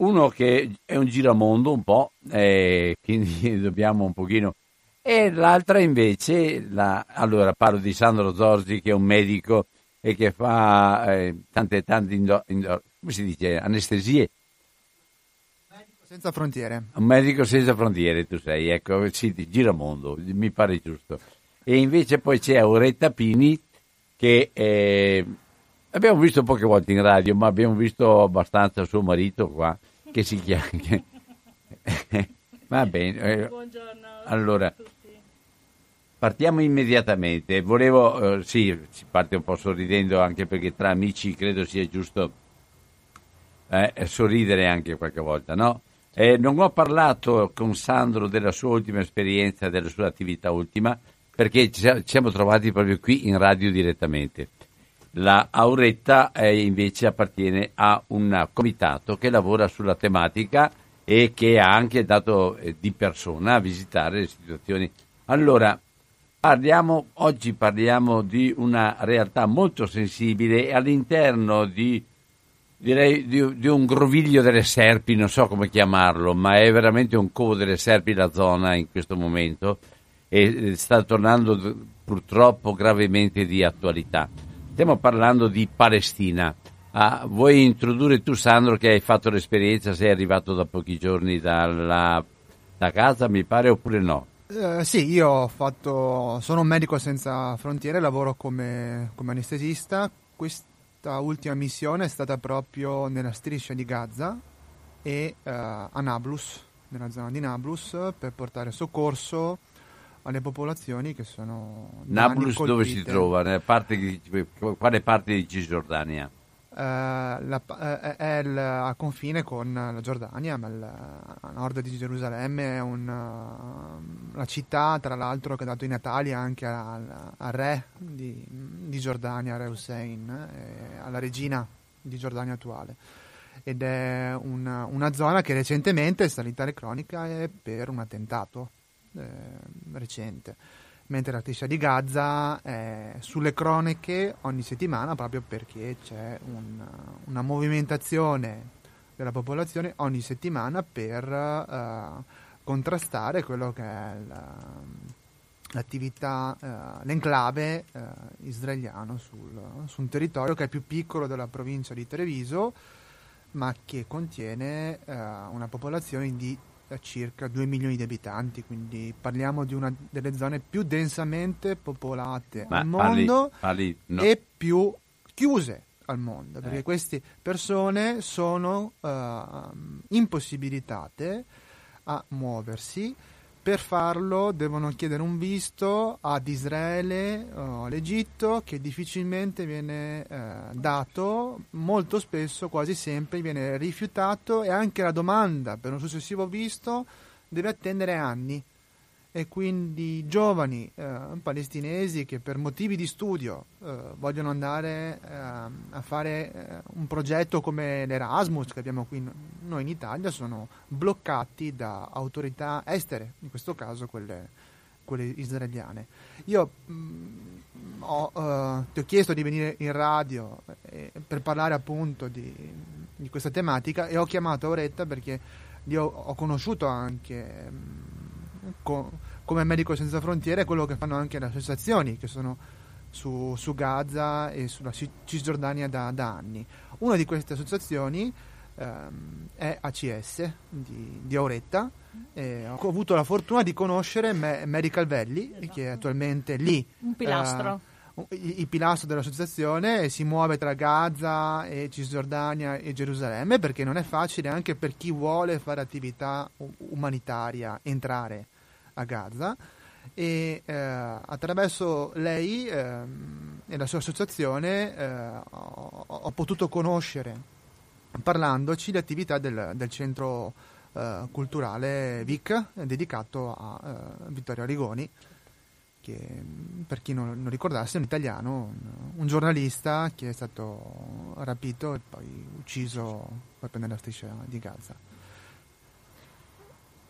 uno che è un giramondo un po', eh, quindi dobbiamo un pochino... E l'altra invece, la, allora parlo di Sandro Zorzi che è un medico e che fa eh, tante tante indo, indo, come si dice, anestesie. Medico senza frontiere. Un medico senza frontiere tu sei, ecco, sì, giramondo, mi pare giusto. E invece poi c'è Auretta Pini che eh, abbiamo visto poche volte in radio, ma abbiamo visto abbastanza suo marito qua che si chiama... Va bene. Eh, Buongiorno. Allora, partiamo immediatamente. Volevo, eh, sì, si parte un po' sorridendo anche perché tra amici credo sia giusto eh, sorridere anche qualche volta, no? Eh, non ho parlato con Sandro della sua ultima esperienza, della sua attività ultima, perché ci siamo trovati proprio qui in radio direttamente. La Auretta eh, invece appartiene a un comitato che lavora sulla tematica e che ha anche dato eh, di persona a visitare le situazioni. Allora, parliamo, oggi parliamo di una realtà molto sensibile all'interno di, direi, di, di, un groviglio delle serpi, non so come chiamarlo, ma è veramente un covo delle serpi la zona in questo momento e sta tornando purtroppo gravemente di attualità. Stiamo parlando di Palestina. Ah, vuoi introdurre tu, Sandro, che hai fatto l'esperienza, sei arrivato da pochi giorni dalla, da casa, mi pare, oppure no? Uh, sì, io fatto, sono un medico senza frontiere, lavoro come, come, anestesista. Questa ultima missione è stata proprio nella striscia di Gaza e uh, a Nablus, nella zona di Nablus, per portare soccorso alle popolazioni che sono Nablus dove si trova? Parte di, quale parte di Cisgiordania? Uh, la, uh, è il, a confine con la Giordania, ma il, a nord di Gerusalemme è un, uh, la città, tra l'altro, che ha dato i natali anche al, al re di, di, Giordania, Re Hussein, eh, alla regina di Giordania attuale. Ed è una, una zona che recentemente è salita alle croniche per un attentato eh, recente. Mentre la striscia di Gaza è sulle croniche ogni settimana proprio perché c'è un, una movimentazione della popolazione ogni settimana per uh, contrastare quello che è la, l'attività, uh, l'enclave uh, israeliano sul, su un territorio che è più piccolo della provincia di Treviso ma che contiene una popolazione di circa 2 milioni di abitanti, quindi parliamo di una delle zone più densamente popolate Ma al mondo parli, parli, no. e più chiuse al mondo, perché eh. queste persone sono uh, impossibilitate a muoversi. Per farlo devono chiedere un visto ad Israele o all'Egitto che difficilmente viene eh, dato, molto spesso, quasi sempre viene rifiutato e anche la domanda per un successivo visto deve attendere anni. E quindi giovani eh, palestinesi che per motivi di studio eh, vogliono andare eh, a fare eh, un progetto come l'Erasmus che abbiamo qui noi in Italia sono bloccati da autorità estere, in questo caso quelle, quelle israeliane. Io mh, mm, ho, eh, ti ho chiesto di venire in radio eh, per parlare appunto di, di, questa tematica e ho chiamato Auretta perché io ho conosciuto anche... Mh, mm, co- come Medico Senza Frontiere quello che fanno anche le associazioni che sono su, su Gaza e sulla Cisgiordania da, da, anni. Una di queste associazioni ehm, è ACS di, di Auretta. ho avuto la fortuna di conoscere Me- Calvelli, esatto. che è attualmente lì. Un pilastro. Eh, il pilastro dell'associazione si muove tra Gaza e Cisgiordania e Gerusalemme perché non è facile anche per chi vuole fare attività umanitaria entrare a Gaza. E eh, attraverso lei eh, e la sua associazione eh, ho, ho, potuto conoscere, parlandoci, le attività del, del centro eh, culturale VIC dedicato a eh, Vittorio Arrigoni che per chi non, non ricordasse è un italiano, un, un, giornalista che è stato rapito e poi ucciso proprio nella striscia di Gaza.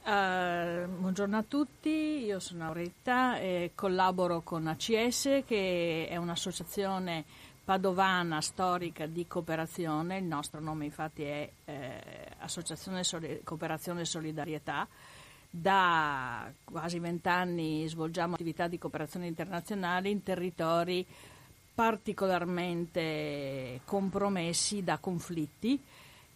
Uh, buongiorno a tutti, io sono Auretta e collaboro con ACS che è un'associazione padovana storica di cooperazione, il nostro nome infatti è eh, Associazione Soli- Cooperazione e Solidarietà. Da quasi vent'anni svolgiamo attività di cooperazione internazionale in territori particolarmente compromessi da conflitti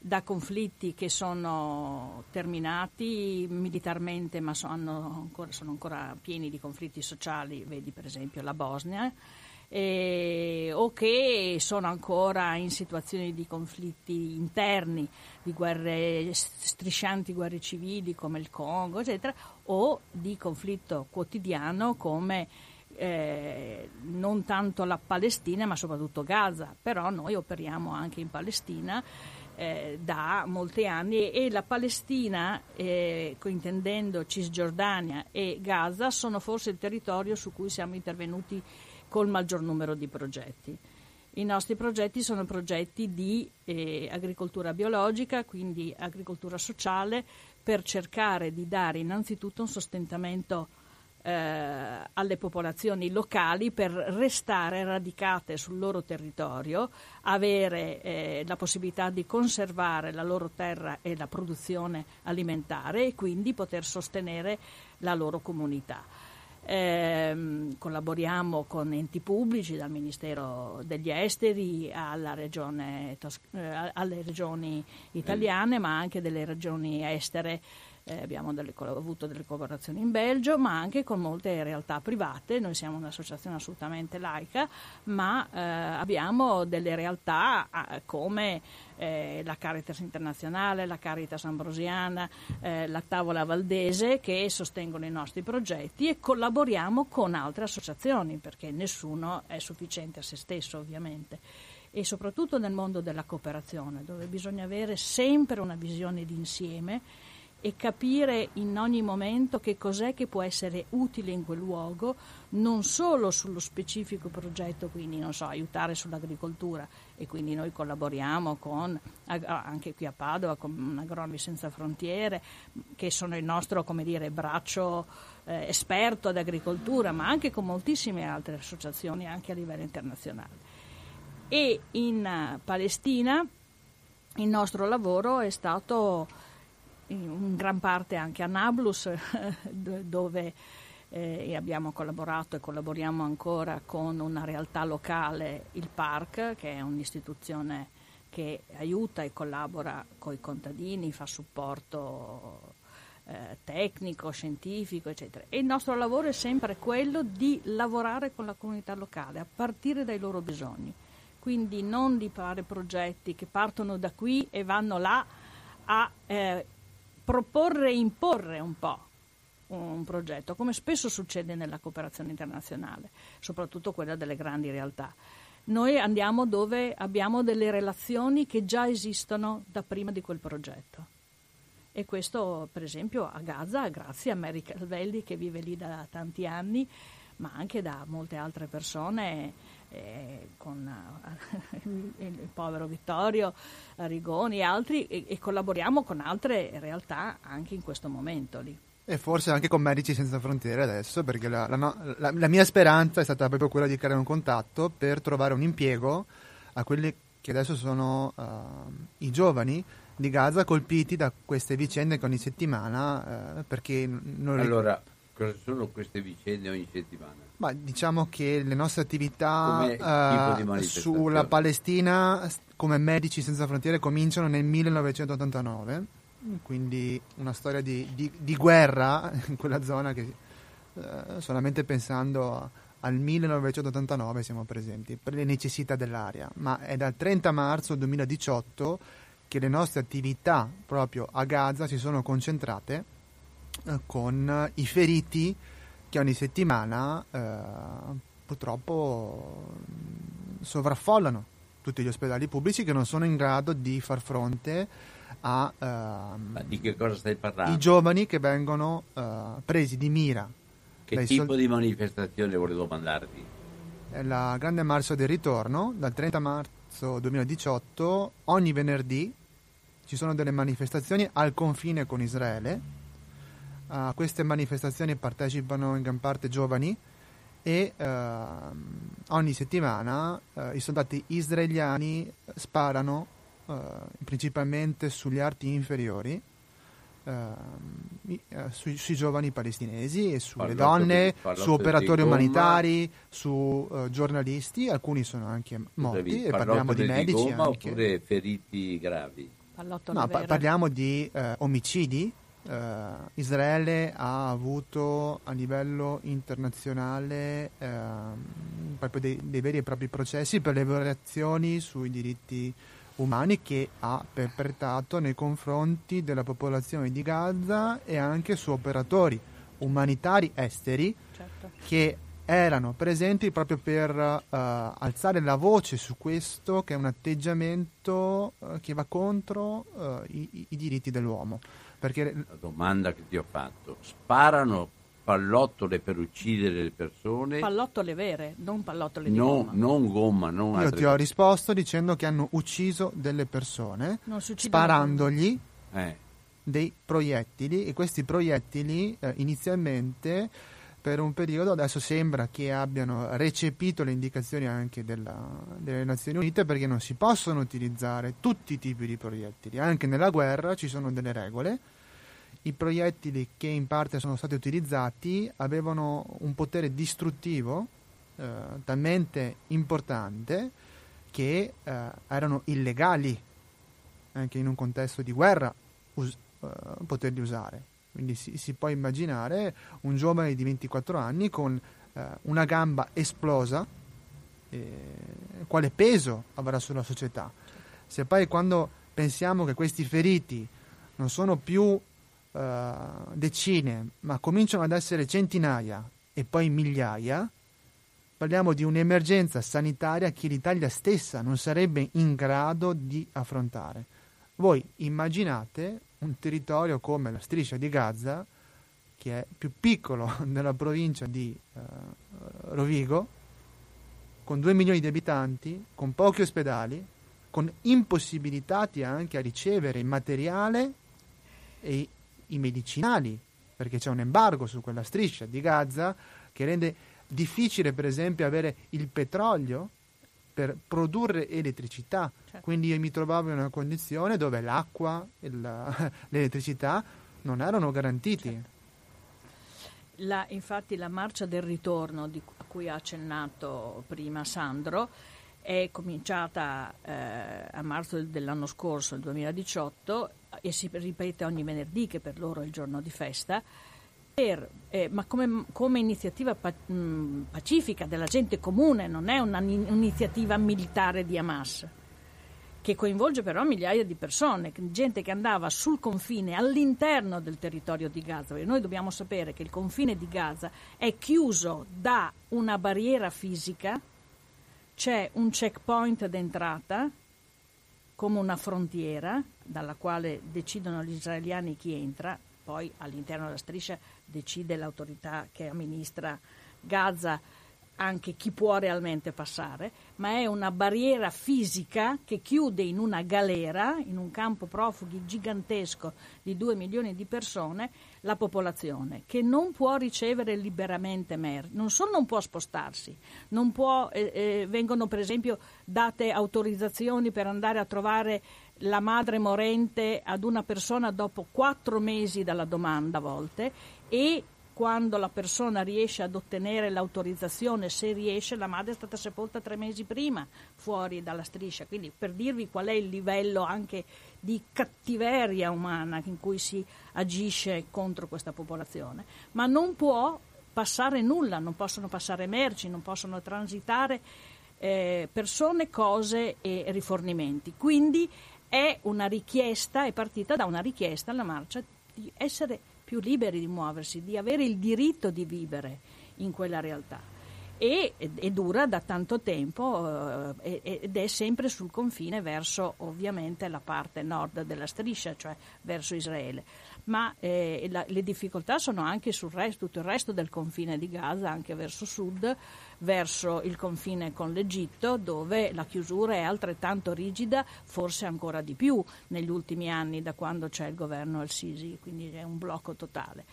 da conflitti che sono terminati militarmente ma sono ancora, sono ancora pieni di conflitti sociali, vedi per esempio la Bosnia, eh, o che sono ancora in situazioni di conflitti interni, di guerre striscianti, guerre civili come il Congo, eccetera, o di conflitto quotidiano come eh, non tanto la Palestina ma soprattutto Gaza, però noi operiamo anche in Palestina eh, da molti anni e la Palestina, eh, intendendo Cisgiordania e Gaza, sono forse il territorio su cui siamo intervenuti col maggior numero di progetti. I nostri progetti sono progetti di eh, agricoltura biologica, quindi agricoltura sociale, per cercare di dare innanzitutto un sostentamento eh, alle popolazioni locali per restare radicate sul loro territorio, avere eh, la possibilità di conservare la loro terra e la produzione alimentare e quindi poter sostenere la loro comunità. Eh, collaboriamo con enti pubblici, dal Ministero degli Esteri regione, eh, alle regioni italiane, ma anche delle regioni estere eh, abbiamo delle, avuto delle collaborazioni in Belgio, ma anche con molte realtà private. Noi siamo un'associazione assolutamente laica, ma eh, abbiamo delle realtà come eh, la Caritas internazionale, la Caritas ambrosiana, eh, la Tavola Valdese che sostengono i nostri progetti e collaboriamo con altre associazioni perché nessuno è sufficiente a se stesso ovviamente. E soprattutto nel mondo della cooperazione dove bisogna avere sempre una visione d'insieme e capire in ogni momento che cos'è che può essere utile in quel luogo, non solo sullo specifico progetto, quindi non so, aiutare sull'agricoltura e quindi noi collaboriamo con, anche qui a Padova con Agronomi Senza Frontiere, che sono il nostro come dire, braccio eh, esperto ad agricoltura, ma anche con moltissime altre associazioni anche a livello internazionale. E in uh, Palestina il nostro lavoro è stato in gran parte anche a Nablus, dove eh, abbiamo collaborato e collaboriamo ancora con una realtà locale, il Park, che è un'istituzione che aiuta e collabora con i contadini, fa supporto eh, tecnico, scientifico, eccetera. E il nostro lavoro è sempre quello di lavorare con la comunità locale, a partire dai loro bisogni. Quindi non di fare progetti che partono da qui e vanno là a eh, proporre e imporre un po' un progetto, come spesso succede nella cooperazione internazionale, soprattutto quella delle grandi realtà. Noi andiamo dove abbiamo delle relazioni che già esistono da prima di quel progetto E questo, per esempio, a Gaza, grazie a Mary Calvelli che vive lì da tanti anni, ma anche da molte altre persone, eh, con eh, il povero Vittorio Rigoni e altri, e, e collaboriamo con altre realtà anche in questo momento lì. E forse anche con Medici Senza Frontiere adesso, perché la, la, la, la, mia speranza è stata proprio quella di creare un contatto per trovare un impiego a quelli che adesso sono uh, i giovani di Gaza colpiti da queste vicende che ogni settimana, uh, perché non... Allora, cosa sono queste vicende ogni settimana? Ma diciamo che le nostre attività uh, sulla Palestina come Medici Senza Frontiere cominciano nel 1989, quindi una storia di, di, di guerra in quella zona che solamente pensando... A, al 1989 siamo presenti per le necessità dell'area, ma è dal 30 marzo 2018 che le nostre attività proprio a Gaza si sono concentrate eh, con i feriti che ogni settimana eh, purtroppo sovraffollano tutti gli ospedali pubblici che non sono in grado di far fronte a eh, di che cosa stai parlando? i giovani che vengono eh, presi di mira che tipo sol- di manifestazione volevo mandarti? La Grande Marcia del Ritorno, dal 30 marzo 2018, ogni venerdì ci sono delle manifestazioni al confine con Israele. A queste manifestazioni partecipano in gran parte giovani e uh, ogni settimana uh, i soldati israeliani sparano uh, principalmente sugli arti inferiori uh, sui, sui, giovani palestinesi e sulle parlato donne, di, su operatori umanitari, su uh, giornalisti, alcuni sono anche morti e parliamo di medici. Di gomma oppure feriti gravi? No, pa- parliamo di uh, omicidi. Israele ha avuto a livello internazionale ehm, proprio dei, dei, veri e propri processi per le violazioni sui diritti umani che ha perpetrato nei confronti della popolazione di Gaza e anche su operatori umanitari esteri certo. che erano presenti proprio per uh, alzare la voce su questo che è un atteggiamento uh, che va contro uh, i, i, diritti dell'uomo. Perché... La domanda che ti ho fatto, sparano pallottole per uccidere le persone. Pallottole vere, non pallottole di no, gomma. Non gomma, non Io ti ho risposto dicendo che hanno ucciso delle persone sparandogli eh. dei proiettili e questi proiettili eh, inizialmente per un periodo adesso sembra che abbiano recepito le indicazioni anche della, delle Nazioni Unite perché non si possono utilizzare tutti i tipi di proiettili, anche nella guerra ci sono delle regole i proiettili che in parte sono stati utilizzati avevano un potere distruttivo eh, talmente importante che eh, erano illegali anche in un contesto di guerra us- eh, poterli usare. Quindi si, si, può immaginare un giovane di 24 anni con eh, una gamba esplosa, quale peso avrà sulla società. Se poi quando pensiamo che questi feriti non sono più uh, decine, ma cominciano ad essere centinaia e poi migliaia, parliamo di un'emergenza sanitaria che l'Italia stessa non sarebbe in grado di affrontare. Voi immaginate un territorio come la striscia di Gaza, che è più piccolo della provincia di uh, Rovigo, con 2 milioni di abitanti, con pochi ospedali, con impossibilitati anche a ricevere materiale e i medicinali, perché c'è un embargo su quella striscia di Gaza che rende difficile per esempio avere il petrolio per produrre elettricità. Certo. Quindi io mi trovavo in una condizione dove l'acqua e l'elettricità non erano garantiti. Certo. La, infatti la marcia del ritorno di, a cui ha accennato prima Sandro è cominciata eh, a marzo dell'anno scorso, il 2018, e si ripete ogni venerdì, che per loro è il giorno di festa, per, eh, ma come, come iniziativa pa- pacifica della gente comune, non è un'iniziativa militare di Hamas, che coinvolge però migliaia di persone, gente che andava sul confine, all'interno del territorio di Gaza. E noi dobbiamo sapere che il confine di Gaza è chiuso da una barriera fisica c'è un checkpoint d'entrata come una frontiera dalla quale decidono gli israeliani chi entra, poi all'interno della striscia decide l'autorità che amministra Gaza anche chi può realmente passare, ma è una barriera fisica che chiude in una galera, in un campo profughi gigantesco di 2 milioni di persone, la popolazione, che non può ricevere liberamente merci, non solo non può spostarsi, non può, eh, eh, vengono per esempio date autorizzazioni per andare a trovare la madre morente ad una persona dopo quattro mesi dalla domanda a volte e quando la persona riesce ad ottenere l'autorizzazione, se riesce, la madre è stata sepolta tre mesi prima fuori dalla striscia. Quindi per dirvi qual è il livello anche di cattiveria umana in cui si agisce contro questa popolazione. Ma non può passare nulla, non possono passare merci, non possono transitare eh, persone, cose e rifornimenti. Quindi è una richiesta, è partita da una richiesta la marcia di essere più liberi di muoversi, di avere il diritto di vivere in quella realtà. E, e dura da tanto tempo eh, ed è sempre sul confine verso ovviamente la parte nord della striscia, cioè verso Israele ma eh, la, le difficoltà sono anche sul resto, tutto il resto del confine di Gaza, anche verso sud, verso il confine con l'Egitto, dove la chiusura è altrettanto rigida, forse ancora di più negli ultimi anni, da quando c'è il governo al-Sisi, quindi è un blocco totale.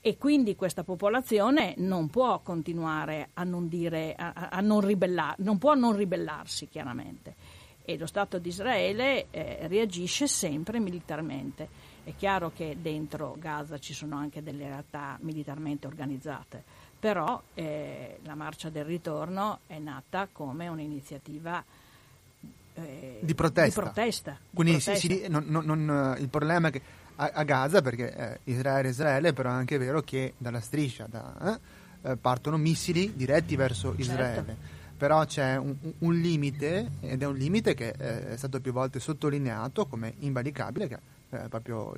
E quindi questa popolazione non può continuare a non, dire, a, a non, ribellar, non può non ribellarsi chiaramente e lo Stato di Israele eh, reagisce sempre militarmente. È chiaro che dentro Gaza ci sono anche delle realtà militarmente organizzate, però eh, la marcia del ritorno è nata come un'iniziativa eh, di protesta. Di protesta Quindi di protesta. Si, si, non, non, il problema è che a, a Gaza, perché eh, Israele è Israele, però è anche vero che dalla striscia da, eh, partono missili diretti verso certo. Israele. Certo però c'è un, un, limite ed è un limite che eh, è stato più volte sottolineato come invalicabile, che è proprio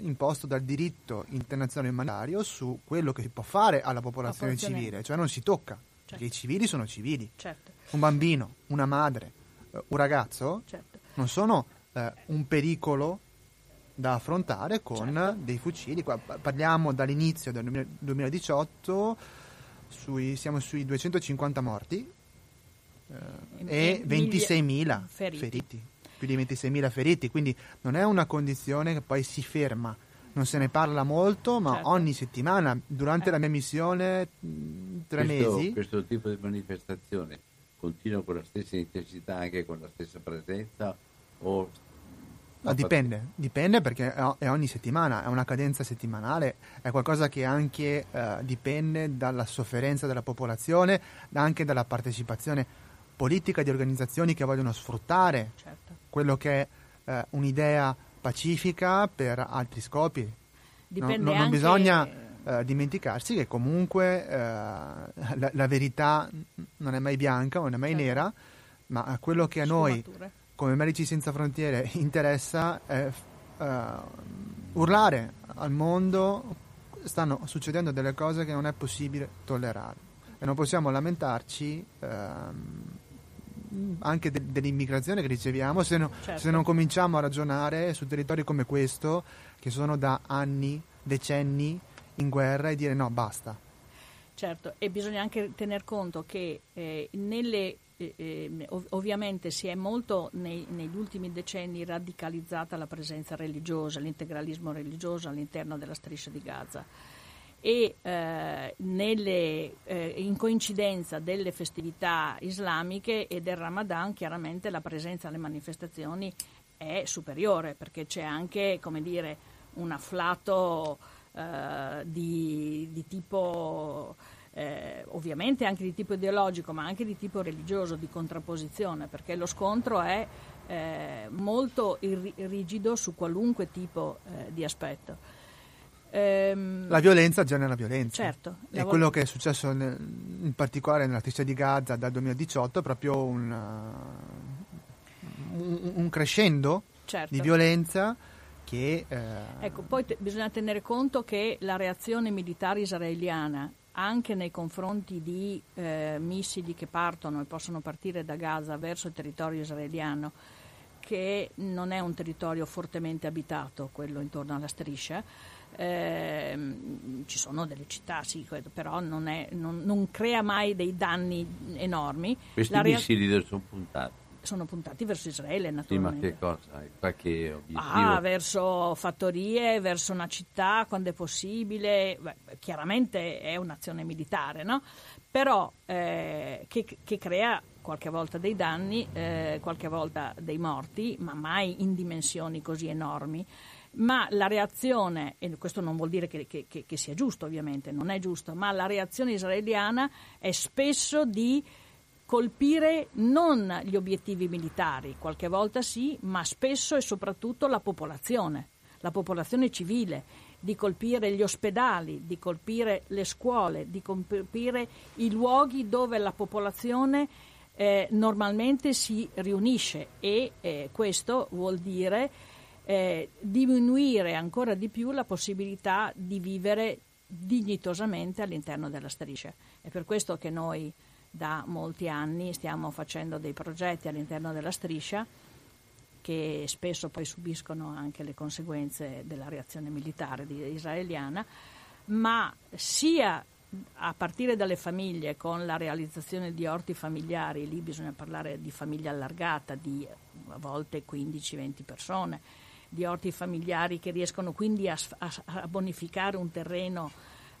imposto dal diritto internazionale umanitario su quello che si può fare alla popolazione, civile, cioè non si tocca, certo. perché i civili sono civili. Certo. Un bambino, una madre, eh, un ragazzo certo. non sono eh, un pericolo da affrontare con certo. dei fucili. Qua parliamo dall'inizio del 2018, sui, siamo sui 250 morti, eh, e 26.000 feriti. feriti. Più di 26.000 feriti, quindi non è una condizione che poi si ferma. Non se ne parla molto, ma certo. ogni settimana, durante eh. la mia missione, tre questo, mesi. Questo tipo di manifestazione continua con la stessa intensità, anche con la stessa presenza? O No, dipende, dipende perché è ogni settimana, è una cadenza settimanale, è qualcosa che anche eh, dipende dalla sofferenza della popolazione, anche dalla partecipazione politica di organizzazioni che vogliono sfruttare certo. quello che è eh, un'idea pacifica per altri scopi. No, non, non bisogna eh, dimenticarsi che comunque eh, la, la, verità non è mai bianca, non è mai certo. nera, ma quello che a noi come Medici Senza Frontiere interessa è eh, urlare al mondo stanno succedendo delle cose che non è possibile tollerare e non possiamo lamentarci ehm, anche de- dell'immigrazione che riceviamo se, no, certo. se non cominciamo a ragionare su territori come questo che sono da anni, decenni in guerra e dire no, basta. Certo, e bisogna anche tener conto che eh, nelle, eh, eh ov- ovviamente si è molto nei, negli ultimi decenni radicalizzata la presenza religiosa, l'integralismo religioso all'interno della striscia di Gaza e eh, nelle, eh, in coincidenza delle festività islamiche e del Ramadan chiaramente la presenza alle manifestazioni è superiore perché c'è anche dire, un afflato eh, di, di, tipo eh, ovviamente anche di tipo ideologico ma anche di tipo religioso, di contrapposizione perché lo scontro è eh, molto ir- rigido su qualunque tipo eh, di aspetto. Ehm, la violenza genera violenza. Certo. E vol- quello che è successo nel, in particolare nella striscia di Gaza dal 2018 è proprio un, uh, un, un crescendo certo. di violenza che... Eh... Ecco, poi te- bisogna tenere conto che la reazione militare israeliana anche nei confronti di eh, missili che partono e possono partire da Gaza verso il territorio israeliano che non è un territorio fortemente abitato, quello intorno alla striscia. Eh, ci sono delle città, sì, però non, è, non, non crea mai dei danni enormi. Questi La missili real- sono puntati? Sono puntati verso Israele, naturalmente. Sì, ma che cosa? Qualche obiettivo? Ah, verso fattorie, verso una città quando è possibile. Beh, chiaramente è un'azione militare, no? Però eh, che, che crea qualche volta dei danni, eh, qualche volta dei morti, ma mai in dimensioni così enormi. Ma la reazione, e questo non vuol dire che, che, che sia giusto ovviamente, non è giusto, ma la reazione israeliana è spesso di colpire non gli obiettivi militari, qualche volta sì, ma spesso e soprattutto la popolazione, la popolazione civile, di colpire gli ospedali, di colpire le scuole, di colpire i luoghi dove la popolazione eh, normalmente si riunisce. E eh, questo vuol dire eh, diminuire ancora di più la possibilità di vivere dignitosamente all'interno della striscia. È per questo che noi da molti anni stiamo facendo dei progetti all'interno della striscia che spesso poi subiscono anche le conseguenze della reazione militare israeliana, ma sia a partire dalle famiglie con la realizzazione di orti familiari, lì bisogna parlare di famiglia allargata, di a volte 15-20 persone, di orti familiari che riescono quindi a, a, a bonificare un terreno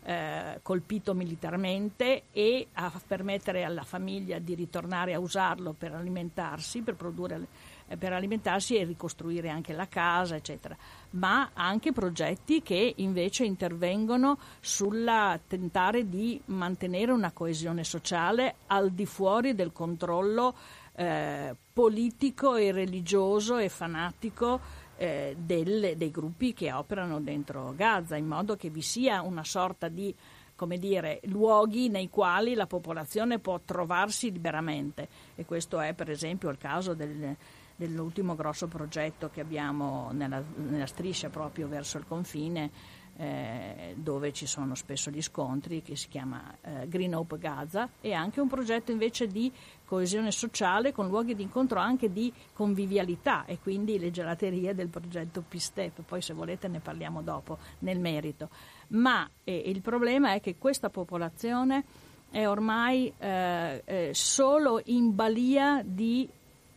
eh, colpito militarmente e a permettere alla famiglia di ritornare a usarlo per alimentarsi, per produrre eh, per alimentarsi e ricostruire anche la casa, eccetera, ma anche progetti che invece intervengono sulla tentare di mantenere una coesione sociale al di fuori del controllo eh, politico e religioso e fanatico eh, del, dei gruppi che operano dentro Gaza, in modo che vi sia una sorta di come dire, luoghi nei quali la popolazione può trovarsi liberamente. E questo è per esempio il caso del, dell'ultimo grosso progetto che abbiamo nella, nella striscia proprio verso il confine eh, dove ci sono spesso gli scontri che si chiama eh, Green Hope Gaza e anche un progetto invece di coesione sociale con luoghi di incontro anche di convivialità e quindi le gelaterie del progetto P-Step, poi se volete ne parliamo dopo nel merito. Ma eh, il problema è che questa popolazione è ormai eh, eh, solo in balia di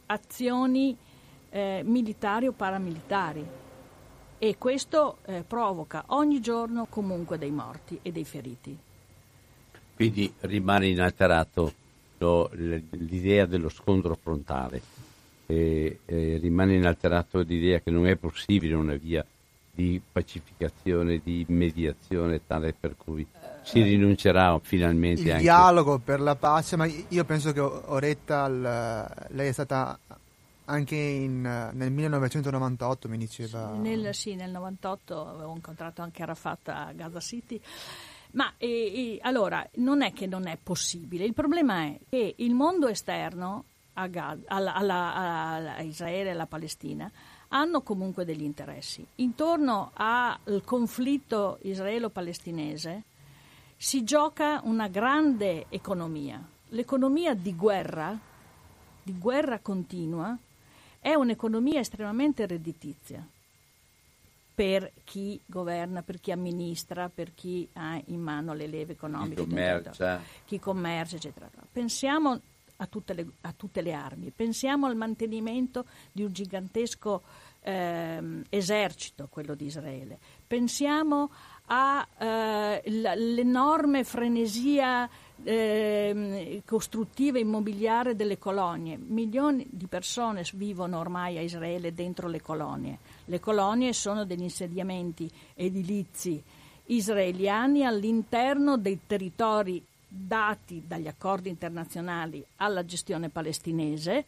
azioni eh, militari o paramilitari e questo eh, provoca ogni giorno comunque dei morti e dei feriti. Quindi rimane inalterato lo, l'idea dello scontro frontale, e, e rimane inalterato l'idea che non è possibile una via di pacificazione, di mediazione tale per cui si eh, rinuncerà finalmente il anche... dialogo per la pace, ma io penso che Oretta, lei è stata anche in, nel 1998, mi diceva... Nel, sì, nel 98 avevo incontrato anche Arafat a Gaza City. Ma e, e, allora non è che non è possibile, il problema è che il mondo esterno a, Gaza, alla, alla, alla, a Israele e alla Palestina hanno comunque degli interessi. Intorno al conflitto israelo-palestinese si gioca una grande economia, l'economia di guerra, di guerra continua, è un'economia estremamente redditizia per chi governa, per chi amministra, per chi ha in mano le leve economiche, chi commercia, chi commercia eccetera. Pensiamo a tutte, le, a tutte le armi, pensiamo al mantenimento di un gigantesco eh, esercito, quello di Israele, pensiamo all'enorme eh, frenesia eh, costruttiva immobiliare delle colonie. Milioni di persone vivono ormai a Israele dentro le colonie. Le colonie sono degli insediamenti edilizi israeliani all'interno dei territori dati dagli accordi internazionali alla gestione palestinese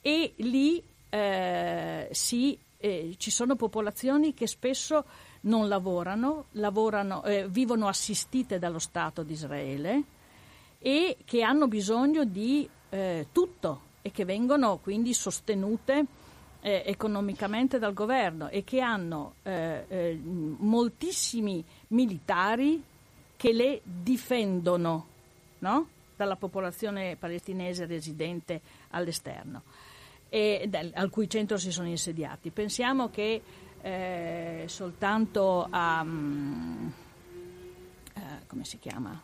e lì eh, si, eh, ci sono popolazioni che spesso non lavorano, lavorano eh, vivono assistite dallo Stato di Israele e che hanno bisogno di eh, tutto e che vengono quindi sostenute eh, economicamente dal governo e che hanno eh, eh moltissimi militari che le difendono no? dalla popolazione palestinese residente all'esterno. e, al cui centro si sono insediati. Pensiamo che eh, soltanto a... Um, eh, come si chiama?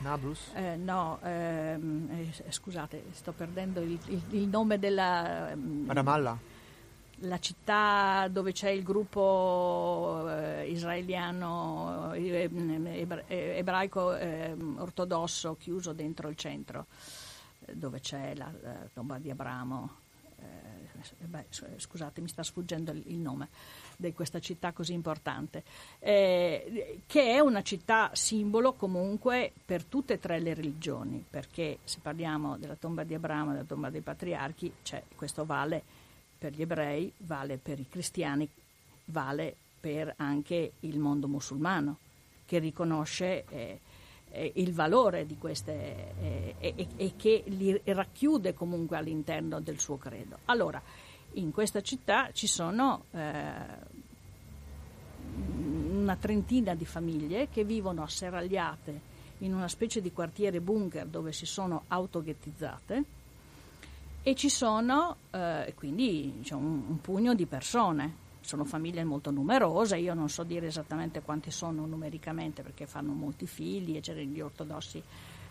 Nablus? Eh, no, ehm, eh, scusate, sto perdendo il, il, il nome della... Ramallah? La città dove c'è il gruppo eh, israeliano eh, eh, ebraico ehm, ortodosso chiuso dentro il centro, dove c'è la, la tomba di Abramo. Beh, scusate, mi sta sfuggendo il nome di questa città così importante, eh, che è una città simbolo comunque per tutte e tre le religioni, perché se parliamo della tomba di Abramo della tomba dei patriarchi, cioè, questo vale per gli ebrei, vale per i cristiani, vale per anche il mondo musulmano, che riconosce eh, eh, il valore di queste eh, e, e, che li racchiude comunque all'interno del suo credo. Allora, in questa città ci sono eh, una trentina di famiglie che vivono asserragliate in una specie di quartiere bunker dove si sono autoghettizzate e ci sono eh, quindi c'è un, un pugno di persone sono famiglie molto numerose, io non so dire esattamente quanti sono numericamente perché fanno molti figli e c'erano gli ortodossi,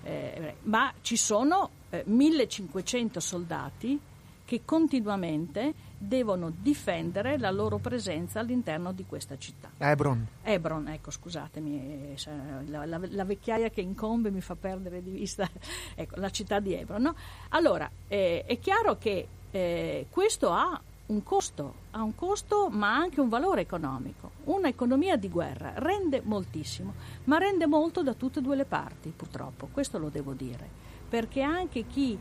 eh, ma ci sono eh, 1500 soldati che continuamente devono difendere la loro presenza all'interno di questa città. Hebron. Hebron, ecco, scusatemi, eh, la, la, la vecchiaia che incombe mi fa perdere di vista ecco, la città di Hebron. No? Allora, eh, è chiaro che eh, questo ha un costo, ha un costo ma anche un valore economico. Un'economia di guerra rende moltissimo, ma rende molto da tutte e due le parti, purtroppo, questo lo devo dire, perché anche chi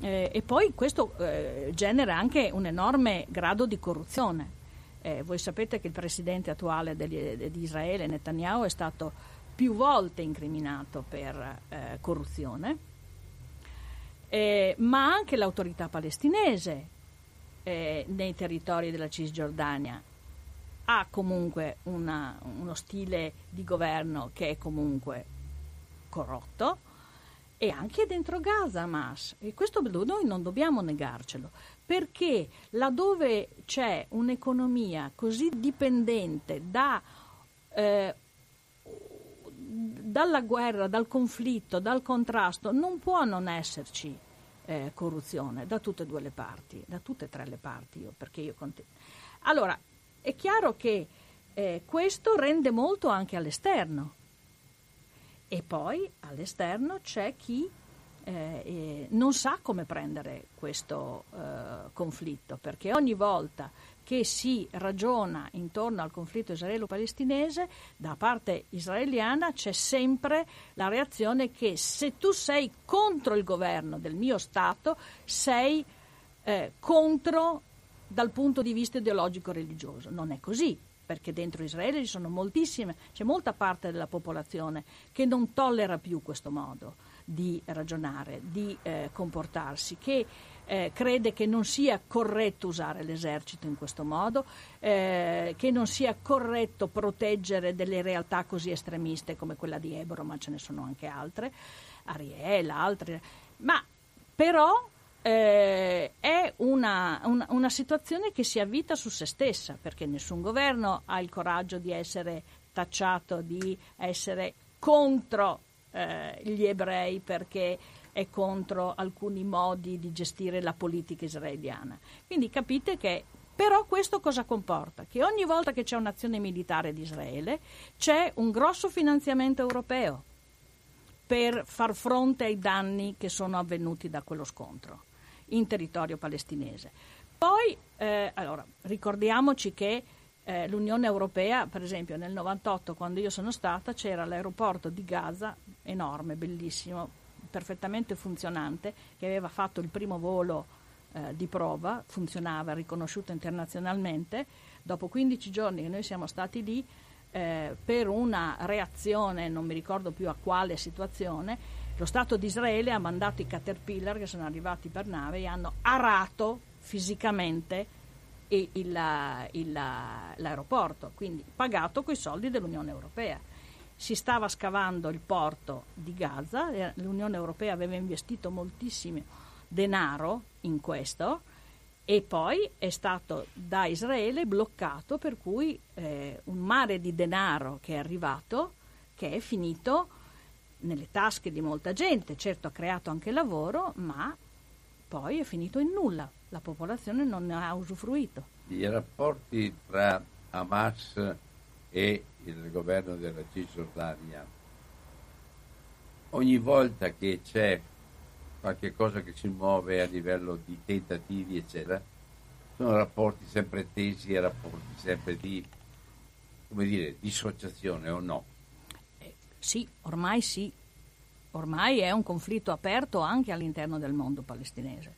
eh, e poi questo eh, genera anche un enorme grado di corruzione. Eh, voi sapete che il presidente attuale degli, di Israele, Netanyahu, è stato più volte incriminato per eh, corruzione, eh, ma anche l'autorità palestinese eh, nei territori della Cisgiordania. Ha comunque una, uno stile di governo che è comunque corrotto e anche dentro Gaza Hamas. E questo noi non dobbiamo negarcelo perché laddove c'è un'economia così dipendente da, eh, dalla guerra, dal conflitto, dal contrasto, non può non esserci eh, corruzione da tutte e due le parti, da tutte e tre le parti. Io, io allora, è chiaro che eh, questo rende molto anche all'esterno e poi all'esterno c'è chi eh, non sa come prendere questo eh, conflitto, perché ogni volta che si ragiona intorno al conflitto israelo-palestinese, da parte israeliana c'è sempre la reazione che se tu sei contro il governo del mio Stato, sei eh, contro dal punto di vista ideologico-religioso. Non è così perché dentro Israele ci sono moltissime, c'è molta parte della popolazione che non tollera più questo modo di ragionare, di eh, comportarsi, che eh, crede che non sia corretto usare l'esercito in questo modo, eh, che non sia corretto proteggere delle realtà così estremiste come quella di Ebro, ma ce ne sono anche altre, Ariela, altre, ma però eh, è una, una, una, situazione che si avvita su se stessa, perché nessun governo ha il coraggio di essere tacciato di essere contro eh, gli ebrei perché è contro alcuni modi di gestire la politica israeliana. Quindi capite che però questo cosa comporta? Che ogni volta che c'è un'azione militare di Israele c'è un grosso finanziamento europeo per far fronte ai danni che sono avvenuti da quello scontro in territorio palestinese. Poi, eh, allora, ricordiamoci che eh, l'Unione Europea, per esempio nel 98, quando io sono stata, c'era l'aeroporto di Gaza, enorme, bellissimo, perfettamente funzionante, che aveva fatto il primo volo eh, di prova, funzionava, riconosciuto internazionalmente. Dopo 15 giorni che noi siamo stati lì, eh, per una reazione, non mi ricordo più a quale situazione, lo Stato di Israele ha mandato i caterpillar che sono arrivati per nave e hanno arato fisicamente il, il, l'aeroporto, quindi pagato coi soldi dell'Unione Europea. Si stava scavando il porto di Gaza, l'Unione Europea aveva investito moltissimo denaro in questo e poi è stato da Israele bloccato per cui eh, un mare di denaro che è arrivato, che è finito nelle tasche di molta gente, certo ha creato anche lavoro, ma poi è finito in nulla, la popolazione non ne ha usufruito. I rapporti tra Hamas e il governo della Cisgiordania, ogni volta che c'è qualche cosa che si muove a livello di tentativi, eccetera, sono rapporti sempre tesi e rapporti sempre di, come dire, dissociazione o no? Eh, sì, ormai sì. Ormai è un conflitto aperto anche all'interno del mondo palestinese.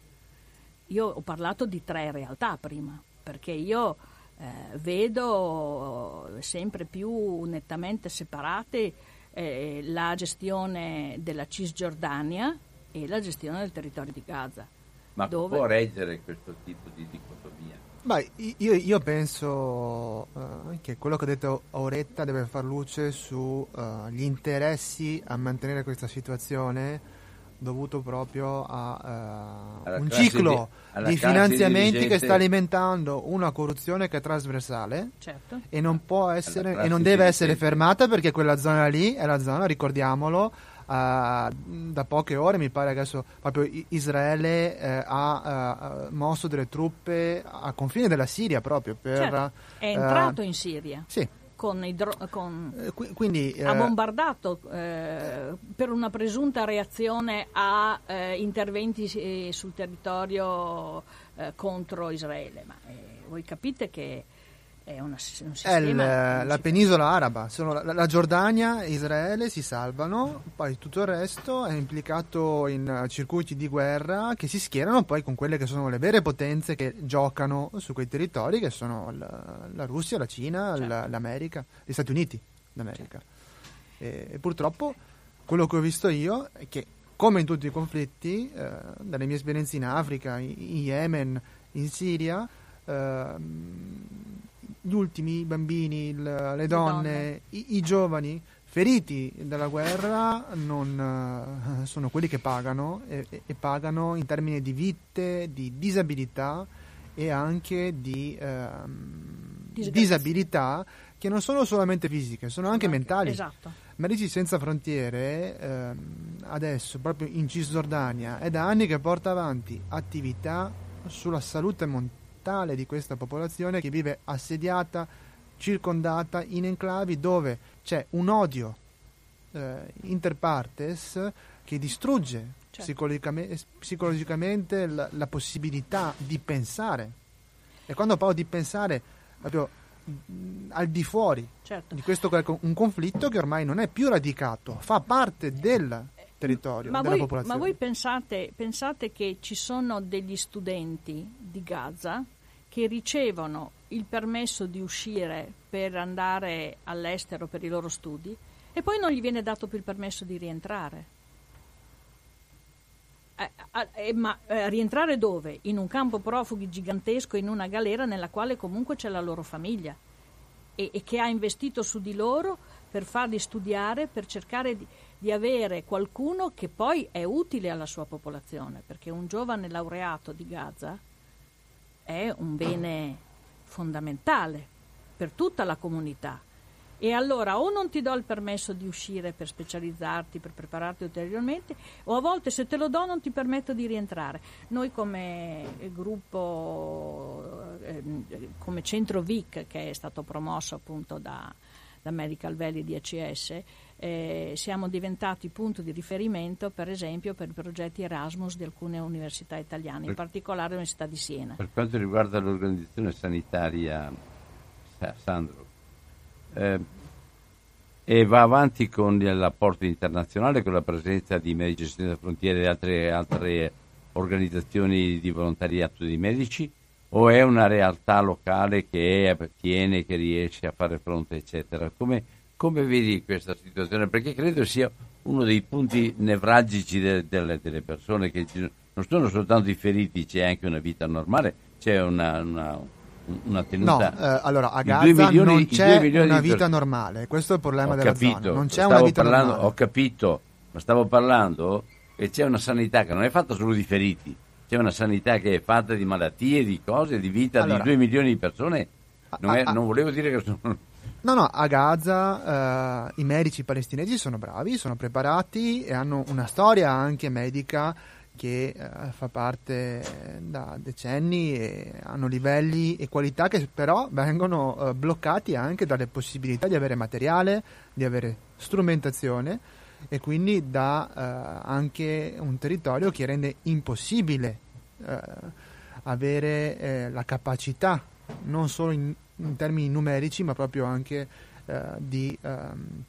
Io ho parlato di tre realtà prima, perché io eh, vedo sempre più nettamente separate eh, la gestione della Cisgiordania, e la gestione del territorio di Gaza. Ma dove... può reggere questo tipo di dicotomia? Beh, io, io penso uh, che quello che ha detto Auretta deve far luce sugli uh, interessi a mantenere questa situazione dovuto proprio a uh, un ciclo di, di finanziamenti che sta alimentando una corruzione che è trasversale certo. e non può essere e non deve essere fermata perché quella zona lì è la zona, ricordiamolo, Uh, da poche ore mi pare adesso proprio Israele eh, ha uh, mosso delle truppe a confine della Siria proprio per, certo, è entrato uh, in Siria sì. Con dro- con, Qu- quindi, ha bombardato eh, per una presunta reazione a eh, interventi sul territorio eh, contro Israele. Ma eh, voi capite che è, una, un è il, la penisola araba, la, la, Giordania e Israele si salvano, poi tutto il resto è implicato in circuiti di guerra che si schierano poi con quelle che sono le vere potenze che giocano su quei territori, che sono la, la Russia, la Cina, certo. l'America, gli Stati Uniti d'America. E, e purtroppo quello che ho visto io è che come in tutti i conflitti, eh, dalle mie esperienze in Africa, in, in Yemen, in Siria, eh, gli ultimi, i bambini, il, le donne, donne. I, I, giovani feriti dalla guerra non, uh, sono quelli che pagano e, e, pagano in termini di vite, di disabilità e anche di uh, disabilità che non sono solamente fisiche, sono anche, anche mentali. Esatto. Medici Senza Frontiere eh, adesso, proprio in Cisgiordania, è da anni che porta avanti attività sulla salute mentale totale di questa popolazione che vive assediata, circondata in enclavi dove c'è un odio eh, interpartes che distrugge certo. psicologicamente, la, la, possibilità di pensare. E quando parlo di pensare, proprio mh, al di fuori certo. di questo un conflitto che ormai non è più radicato, fa parte del territorio, ma della voi, popolazione. Ma voi pensate, pensate che ci sono degli studenti di Gaza che ricevono il permesso di uscire per andare all'estero per i loro studi e poi non gli viene dato più il permesso di rientrare. Eh, eh, ma eh, rientrare dove? In un campo profughi gigantesco, in una galera nella quale comunque c'è la loro famiglia e, e che ha investito su di loro per farli studiare, per cercare di, di avere qualcuno che poi è utile alla sua popolazione, perché un giovane laureato di Gaza è un bene fondamentale per tutta la comunità. E allora o non ti do il permesso di uscire per specializzarti, per prepararti ulteriormente, o a volte se te lo do non ti permetto di rientrare. Noi come gruppo, eh, come centro VIC che è stato promosso appunto da, da Medical Valley di ACS, eh, siamo diventati punto di riferimento per esempio per i progetti Erasmus di alcune università italiane, in particolare l'Università di Siena. Per quanto riguarda l'organizzazione sanitaria, Sandro, eh, e va avanti con l'apporto internazionale, con la presenza di Medici Senza Frontiere e altre, altre organizzazioni di volontariato di medici o è una realtà locale che tiene, che riesce a fare fronte, eccetera? Come, come vedi questa situazione? Perché credo sia uno dei punti nevralgici de, de, delle persone che non sono soltanto i feriti, c'è anche una vita normale, c'è una, una, una tenuta. No, eh, allora a Gaza milioni, non c'è una vita per... normale, questo è il problema ho della capito, zona. Non c'è una vita parlando, normale. Ho capito, ma stavo parlando che c'è una sanità che non è fatta solo di feriti, c'è una sanità che è fatta di malattie, di cose, di vita Allora. di 2 milioni di persone. Non, è- Ah, ah, non volevo dire che sono... No, no, a Gaza eh, i medici palestinesi sono bravi, sono preparati e hanno una storia anche medica che eh, fa parte eh, da decenni e hanno livelli e qualità che però vengono eh, bloccati anche dalle possibilità di avere materiale, di avere strumentazione e quindi da eh, anche un territorio che rende impossibile eh, avere la capacità non solo in, in termini numerici ma proprio anche eh, di ehm,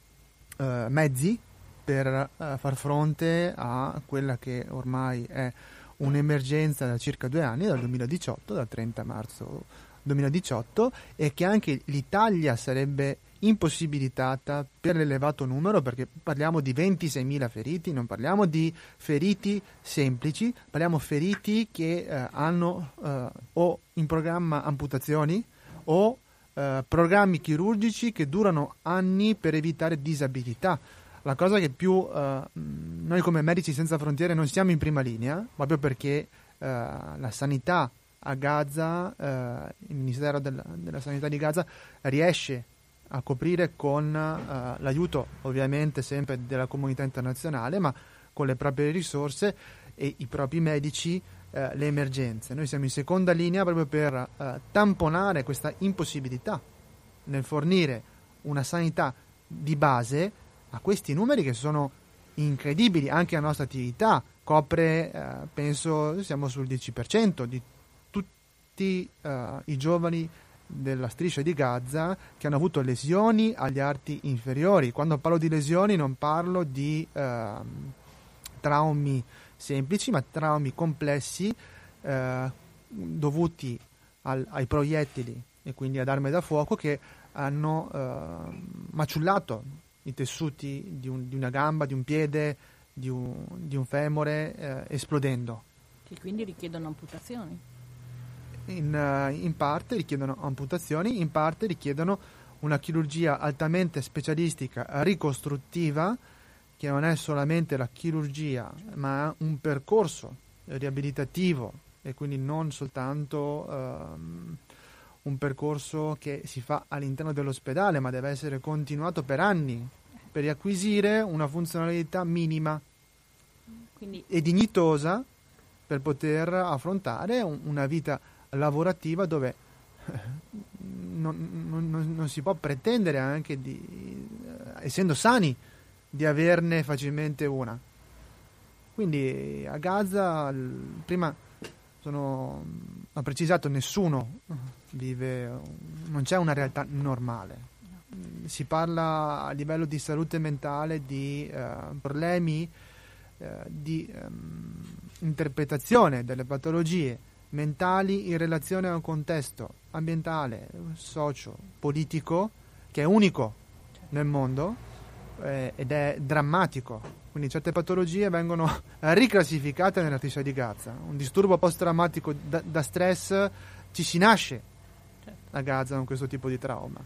eh, mezzi per eh, far fronte a quella che ormai è un'emergenza da circa due anni, dal 2018, dal 30 marzo 2018, e che anche l'Italia sarebbe impossibilitata per l'elevato numero, perché parliamo di 26.000 feriti, non parliamo di feriti semplici, parliamo feriti che eh, hanno eh, o in programma amputazioni o eh, programmi chirurgici che durano anni per evitare disabilità. La cosa che più eh, noi come Medici Senza Frontiere non siamo in prima linea, proprio perché eh, la sanità a Gaza, eh, il Ministero della, della Sanità di Gaza riesce a coprire con eh, l'aiuto ovviamente sempre della comunità internazionale, ma con le proprie risorse e i propri medici eh, le emergenze. Noi siamo in seconda linea proprio per eh, tamponare questa impossibilità nel fornire una sanità di base a questi numeri che sono incredibili, anche la nostra attività copre, eh, penso, siamo sul 10% di tutti eh, i giovani della striscia di Gaza che hanno avuto lesioni agli arti inferiori. Quando parlo di lesioni non parlo di ehm, traumi semplici, ma traumi complessi eh, dovuti al- ai proiettili e quindi ad armi da fuoco che hanno eh, maciullato i tessuti di, un- di una gamba, di un piede, di un, di un femore, eh, esplodendo. che quindi richiedono amputazioni. In, eh, in parte richiedono amputazioni, in parte richiedono una chirurgia altamente specialistica, ricostruttiva, che non è solamente la chirurgia, ma un percorso riabilitativo e quindi non soltanto ehm, un percorso che si fa all'interno dell'ospedale, ma deve essere continuato per anni per riacquisire una funzionalità minima Quindi e dignitosa per poter affrontare un- una vita lavorativa dove eh, non, non- non- non si può pretendere anche di, eh, essendo sani, di averne facilmente una. Quindi a Gaza, prima sono, ho precisato, nessuno vive, non c'è una realtà normale. Si parla a livello di salute mentale di eh, problemi eh, di ehm, interpretazione delle patologie mentali in relazione a un contesto ambientale, socio, politico che è unico nel mondo eh, ed è drammatico. Quindi certe patologie vengono riclassificate nella striscia di Gaza. Un disturbo post-traumatico da, da stress ci si nasce a Gaza con questo tipo di trauma,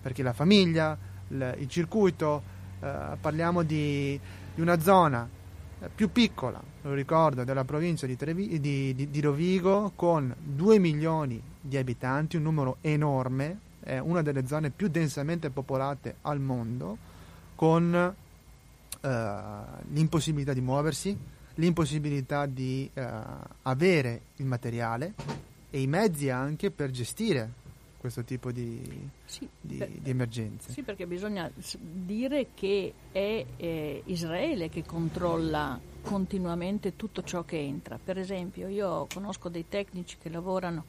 perché la famiglia, il, il circuito, eh, parliamo di, di una zona eh, più piccola, lo ricordo, della provincia di, Trevi- di- di- di Rovigo con 2 milioni di abitanti, un numero enorme, è una delle zone più densamente popolate al mondo, con eh, l'impossibilità di muoversi, l'impossibilità di eh, avere il materiale e i mezzi anche per gestire questo tipo di, sì, di- per- di emergenze. Sì, perché bisogna dire che è eh, Israele che controlla continuamente tutto ciò che entra. Per esempio, io conosco dei tecnici che lavorano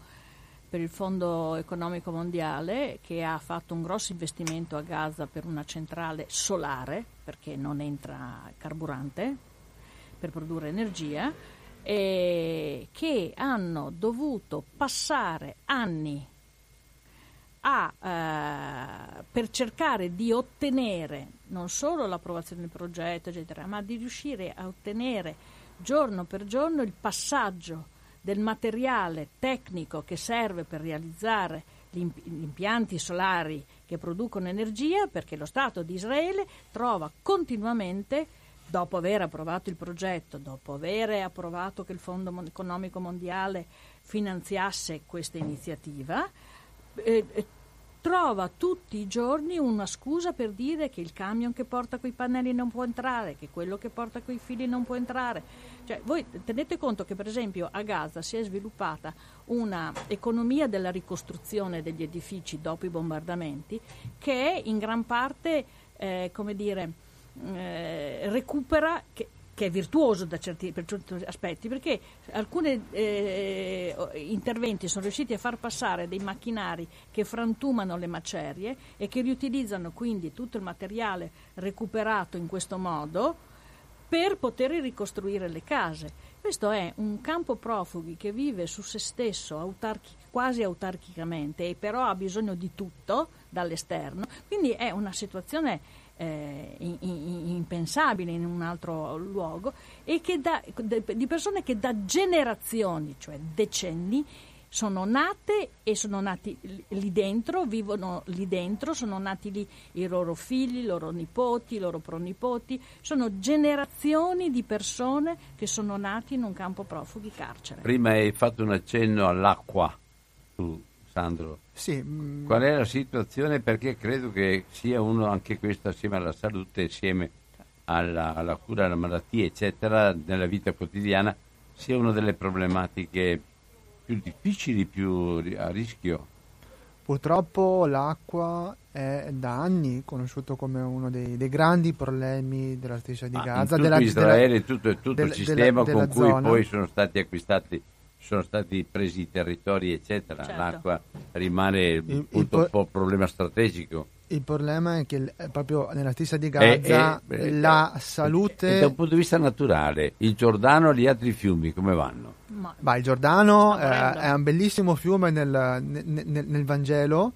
per il Fondo Economico Mondiale che ha fatto un grosso investimento a Gaza per una centrale solare, perché non entra carburante, per produrre energia, e che hanno dovuto passare anni a, eh, per cercare di ottenere non solo l'approvazione del progetto, eccetera, ma di riuscire a ottenere giorno per giorno il passaggio del materiale tecnico che serve per realizzare gli imp- gli impianti solari che producono energia, perché lo Stato di Israele trova continuamente dopo aver approvato il progetto, dopo aver approvato che il Fondo economico mondiale finanziasse questa iniziativa, eh, eh, trova tutti i giorni una scusa per dire che il camion che porta quei pannelli non può entrare, che quello che porta quei fili non può entrare. Cioè, voi tenete conto che per esempio a Gaza si è sviluppata un'economia della ricostruzione degli edifici dopo i bombardamenti che è in gran parte, eh, come dire, eh, recupera, che, che è virtuoso certi, per certi aspetti, perché alcuni eh, interventi sono riusciti a far passare dei macchinari che frantumano le macerie e che riutilizzano quindi tutto il materiale recuperato in questo modo per poter ricostruire le case. Questo è un campo profughi che vive su se stesso autarchi, quasi autarchicamente e però ha bisogno di tutto dall'esterno, quindi è una situazione eh, impensabile in un altro luogo e da, di persone che da generazioni, cioè decenni, sono nate e sono nati lì dentro, vivono lì dentro, sono nati lì i loro figli, i loro nipoti, i loro pronipoti, sono generazioni di persone che sono nati in un campo profughi carcere. Prima hai fatto un accenno all'acqua, tu Sandro. Sì. Mm. Qual è la situazione? Perché credo che sia uno anche questo assieme alla salute, assieme alla, alla cura della malattia, eccetera, nella vita quotidiana, sia una delle problematiche più difficili, più a rischio. Purtroppo l'acqua è da anni conosciuto come uno dei, dei grandi problemi della striscia di Gaza. In tutto della, Israele, della, tutto, tutto della, il sistema con cui zona. poi sono stati acquistati sono stati presi i territori, eccetera. Certo. L'acqua rimane il, il po- problema strategico. Il problema è che proprio nella stessa di Gaza eh, eh, la salute... da un punto di vista naturale, il Giordano e gli altri fiumi come vanno? Ma, il Giordano eh, è un bellissimo fiume nel, nel, nel Vangelo,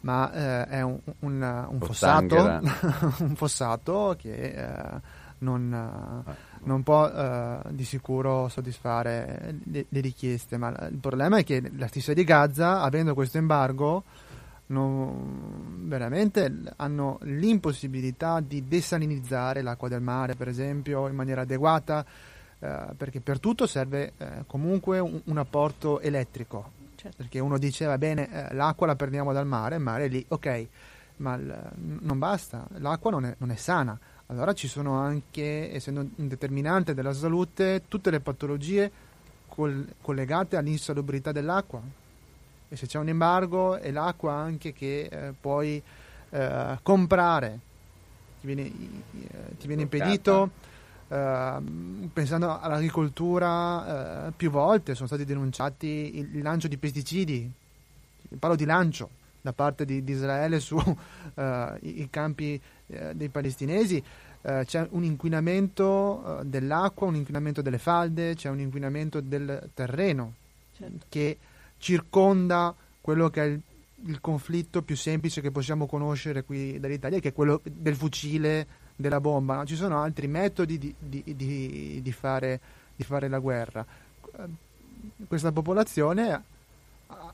ma eh, è un, un, un fossato, un fossato che eh, non, ah, non, può uh, di sicuro soddisfare le, le, richieste. Ma il problema è che la stessa di Gaza, avendo questo embargo, non, veramente hanno l'impossibilità di desalinizzare l'acqua del mare, per esempio, in maniera adeguata, uh, perché per tutto serve uh, comunque un, un, apporto elettrico. Certo. Perché uno dice, va bene, l'acqua la prendiamo dal mare, il mare è lì, ok, ma l- non basta, l'acqua non è, non è sana allora ci sono anche, essendo un determinante della salute, tutte le patologie col- collegate all'insalubrità dell'acqua. E se c'è un embargo è l'acqua anche che eh, puoi eh, comprare, ti viene, eh, ti viene impedito. Uh, pensando all'agricoltura, uh, più volte sono stati denunciati il, il, lancio di pesticidi, parlo di lancio da parte di, di Israele sui uh, campi eh, dei palestinesi, c'è un inquinamento dell'acqua, un inquinamento delle falde, c'è un inquinamento del terreno certo. che circonda quello che è il, il, conflitto più semplice che possiamo conoscere qui dall'Italia, che è quello del fucile, della bomba. Ci sono altri metodi di, di, di, di fare, fare, la guerra. Questa popolazione ha,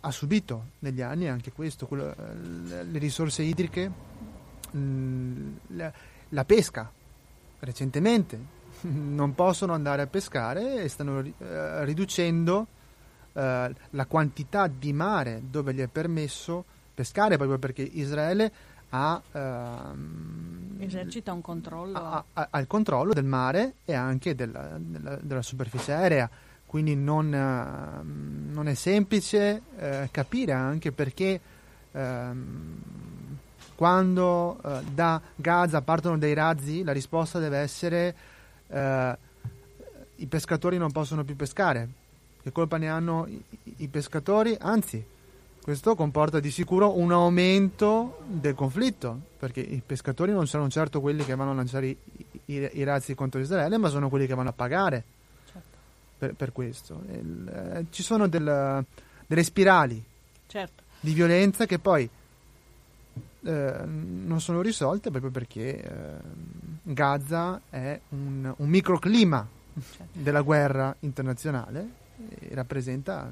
ha subito negli anni anche questo, quello, le risorse idriche la, la pesca recentemente non possono andare a pescare e stanno eh, riducendo eh, la quantità di mare dove gli è permesso pescare proprio perché Israele ha ehm, esercita un controllo ha, ha, il controllo del mare e anche della, della, della superficie aerea quindi non, eh, non è semplice eh, capire anche perché ehm, quando eh, da Gaza partono dei razzi, la risposta deve essere eh, i pescatori non possono più pescare. Che colpa ne hanno i, i pescatori? Anzi, questo comporta di sicuro un aumento del conflitto, perché i pescatori non sono certo quelli che vanno a lanciare i, i, i razzi contro Israele, ma sono quelli che vanno a pagare certo. per, per, questo. Il, eh, ci sono del, delle spirali certo. di violenza che poi eh, non sono risolte proprio perché eh, Gaza è un, un microclima certo. della guerra internazionale e rappresenta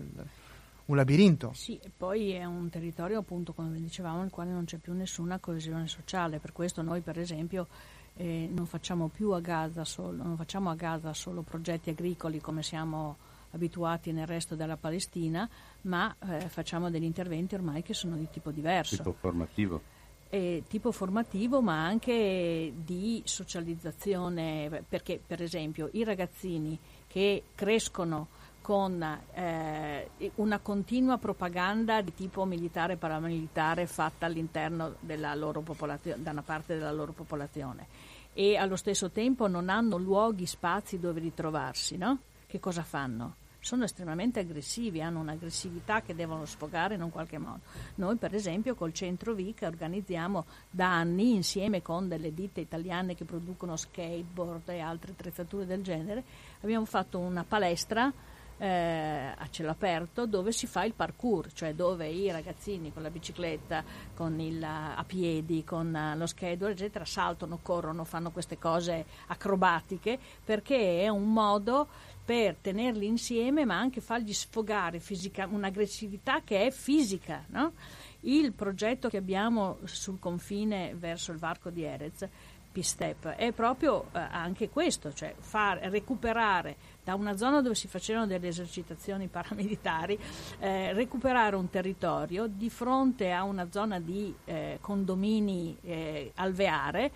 un labirinto. Sì, e poi è un territorio, appunto, come dicevamo, nel quale non c'è più nessuna coesione sociale. Per questo noi, per esempio, eh, non, facciamo più a Gaza solo, non facciamo a Gaza solo progetti agricoli come siamo abituati nel resto della Palestina, ma eh, facciamo degli interventi ormai che sono di tipo diverso. Tipo formativo. Eh, tipo formativo ma anche di socializzazione, perché per esempio i ragazzini che crescono con eh, una continua propaganda di tipo militare e paramilitare fatta all'interno della loro popolazione, da una parte della loro popolazione e allo stesso tempo non hanno luoghi, spazi dove ritrovarsi, no? Che cosa fanno? Sono estremamente aggressivi, hanno un'aggressività che devono sfogare in un qualche modo. Noi per esempio col centro VIC organizziamo da anni insieme con delle ditte italiane che producono skateboard e altre attrezzature del genere, abbiamo fatto una palestra eh, a cielo aperto dove si fa il parkour, cioè dove i ragazzini con la bicicletta, con il, a piedi, con uh, lo schedule, eccetera, saltano, corrono, fanno queste cose acrobatiche perché è un modo per tenerli insieme ma anche fargli sfogare fisica, un'aggressività che è fisica. No? Il progetto che abbiamo sul confine verso il varco di Erez P-Step è proprio eh, anche questo, cioè far recuperare da una zona dove si facevano delle esercitazioni paramilitari, eh, recuperare un territorio di fronte a una zona di eh, condomini eh, alveare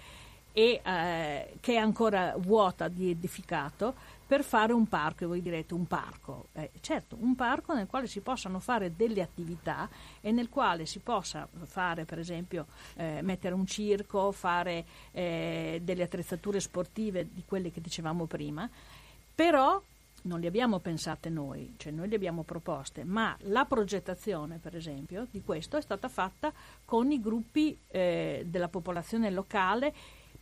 e, eh, che è ancora vuota di edificato per fare un parco, e voi direte un parco, eh, certo, un parco nel quale si possano fare delle attività e nel quale si possa fare, per esempio, eh, mettere un circo, fare eh, delle attrezzature sportive di quelle che dicevamo prima, però non le abbiamo pensate noi, cioè noi le abbiamo proposte, ma la progettazione, per esempio, di questo è stata fatta con i gruppi eh, della popolazione locale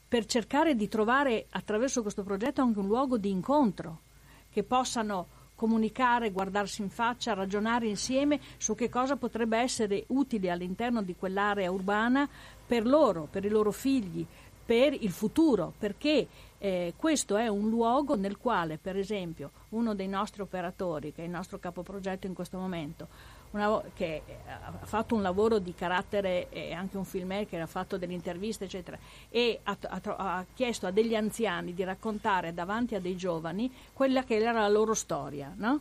per cercare di trovare attraverso questo progetto anche un luogo di incontro, che possano comunicare, guardarsi in faccia, ragionare insieme su che cosa potrebbe essere utile all'interno di quell'area urbana per loro, per i loro figli, per il futuro, perché eh, questo è un luogo nel quale, per esempio, uno dei nostri operatori, che è il nostro capoprogetto in questo momento, una, che ha fatto un lavoro di carattere e anche un filmmaker, ha fatto delle interviste, eccetera, e ha, ha, ha, chiesto a degli anziani di raccontare davanti a dei giovani quella che era la loro storia, no?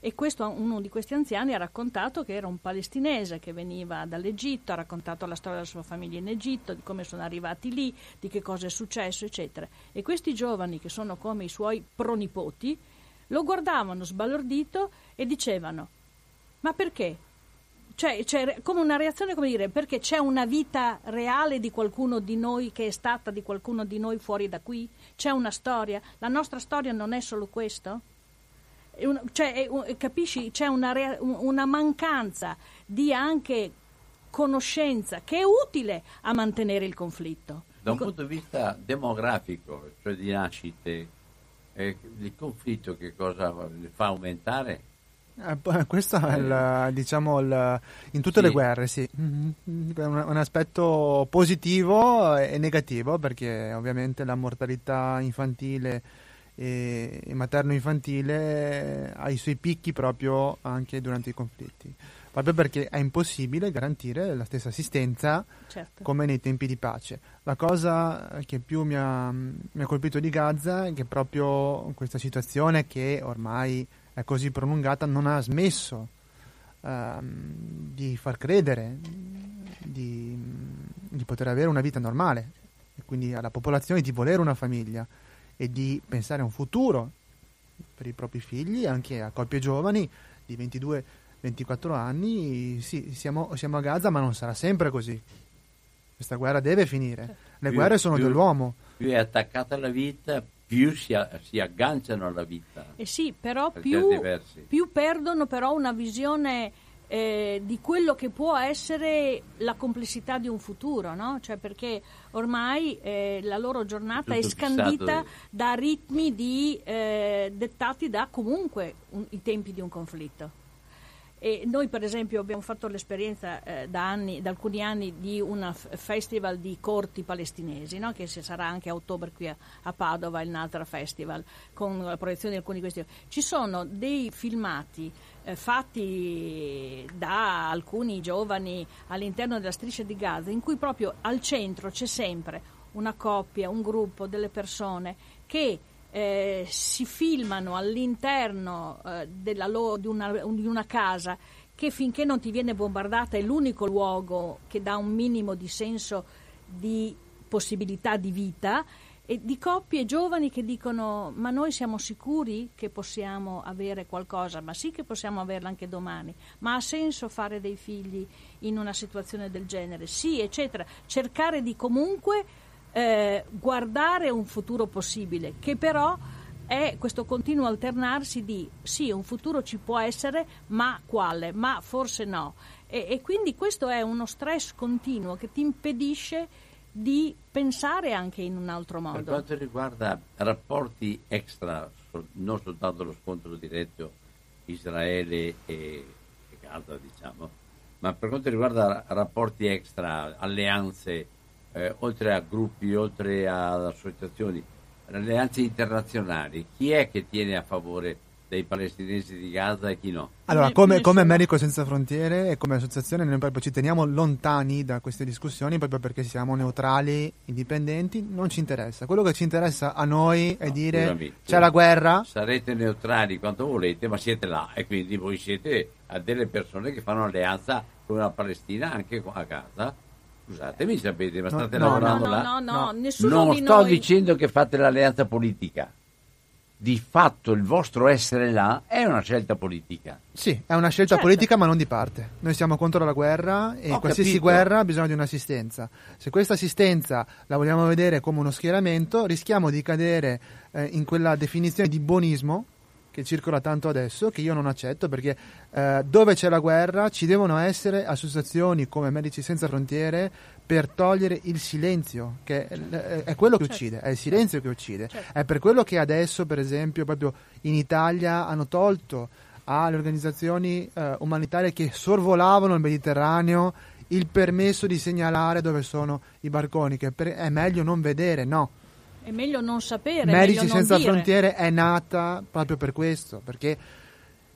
E questo, uno di questi anziani ha raccontato che era un palestinese che veniva dall'Egitto, ha raccontato la storia della sua famiglia in Egitto, di come sono arrivati lì, di che cosa è successo, eccetera. E questi giovani, che sono come i suoi pronipoti, lo guardavano sbalordito e dicevano ma perché? Cioè, c'è come una reazione, come dire, perché c'è una vita reale di qualcuno di noi che è stata di qualcuno di noi fuori da qui? C'è una storia? La nostra storia non è solo questo? Un, cioè, capisci? C'è una, una mancanza di anche conoscenza che è utile a mantenere il conflitto. Da un punto di vista demografico, cioè di nascite, eh, il conflitto che cosa fa aumentare? Eh, questo è il, eh. diciamo il, in tutte sì. le guerre, sì. Mm-hmm. Un, un, aspetto positivo e negativo perché ovviamente la mortalità infantile e, e materno-infantile ha i suoi picchi proprio anche durante i conflitti. Proprio perché è impossibile garantire la stessa assistenza certo. come nei tempi di pace. La cosa che più mi ha, mi ha colpito di Gaza è che proprio questa situazione che ormai è così prolungata non ha smesso ehm, di far credere di, di, poter avere una vita normale e quindi alla popolazione di volere una famiglia e di pensare a un futuro per i propri figli, anche a coppie giovani di 22-24 anni. Sì, siamo, siamo, a Gaza, ma non sarà sempre così. Questa guerra deve finire. Le più, guerre sono più, dell'uomo. Più è attaccata alla vita, più si, si, agganciano alla vita. Eh sì, però più, più, perdono però una visione eh, di quello che può essere la complessità di un futuro, no? Cioè perché ormai eh, la loro giornata Tutto è scandita da ritmi di, eh, dettati da comunque un, i tempi di un conflitto. E noi per esempio abbiamo fatto l'esperienza eh, da, anni, da, alcuni anni di un festival di corti palestinesi, no? che sarà anche a ottobre qui a, a, Padova, il Natra Festival, con la proiezione di alcuni di questi. Ci sono dei filmati eh, fatti da alcuni giovani all'interno della striscia di Gaza in cui proprio al centro c'è sempre una coppia, un gruppo, delle persone che eh, si filmano all'interno eh, lo- di, una, di una casa che finché non ti viene bombardata è l'unico luogo che dà un minimo di senso di possibilità di vita e di coppie giovani che dicono ma noi siamo sicuri che possiamo avere qualcosa, ma sì che possiamo averla anche domani, ma ha senso fare dei figli in una situazione del genere? Sì, eccetera. Cercare di comunque eh, guardare un futuro possibile, che però è questo continuo alternarsi di sì, un futuro ci può essere, ma quale? Ma forse no. E, e quindi questo è uno stress continuo che ti impedisce di pensare anche in un altro modo. Per quanto riguarda rapporti extra, non soltanto lo scontro diretto Israele e Gaza, diciamo, ma per quanto riguarda rapporti extra, alleanze, eh, oltre a gruppi, oltre ad associazioni, alleanze internazionali, chi è che tiene a favore dei palestinesi di Gaza e chi no. Allora, come, come Medico Senza Frontiere e come associazione noi proprio ci teniamo lontani da queste discussioni proprio perché siamo neutrali, indipendenti, non ci interessa. Quello che ci interessa a noi è no, dire scusami, c'è la guerra. Sarete neutrali quanto volete, ma siete là e quindi voi siete a delle persone che fanno alleanza con la Palestina anche a Gaza. Scusatemi, sapete, ma state no, lavorando no, là? No, no, no, nessuno non di sto noi... dicendo che fate l'alleanza politica di fatto il vostro essere là è una scelta politica. Sì, è una scelta certo. politica ma non di parte. Noi siamo contro la guerra e Ho qualsiasi capito. guerra ha bisogno di un'assistenza. Se questa assistenza la vogliamo vedere come uno schieramento, rischiamo di cadere eh, in quella definizione di buonismo che circola tanto adesso, che io non accetto perché eh, dove c'è la guerra ci devono essere associazioni come Medici Senza Frontiere per togliere il silenzio, che è, è quello che certo. uccide, è il silenzio che uccide. Certo. È per quello che adesso, per esempio, proprio in Italia hanno tolto alle organizzazioni eh, umanitarie che sorvolavano il Mediterraneo il permesso di segnalare dove sono i barconi, che per, è meglio non vedere, no è meglio non sapere. Medici Senza dire. Frontiere è nata proprio per questo, perché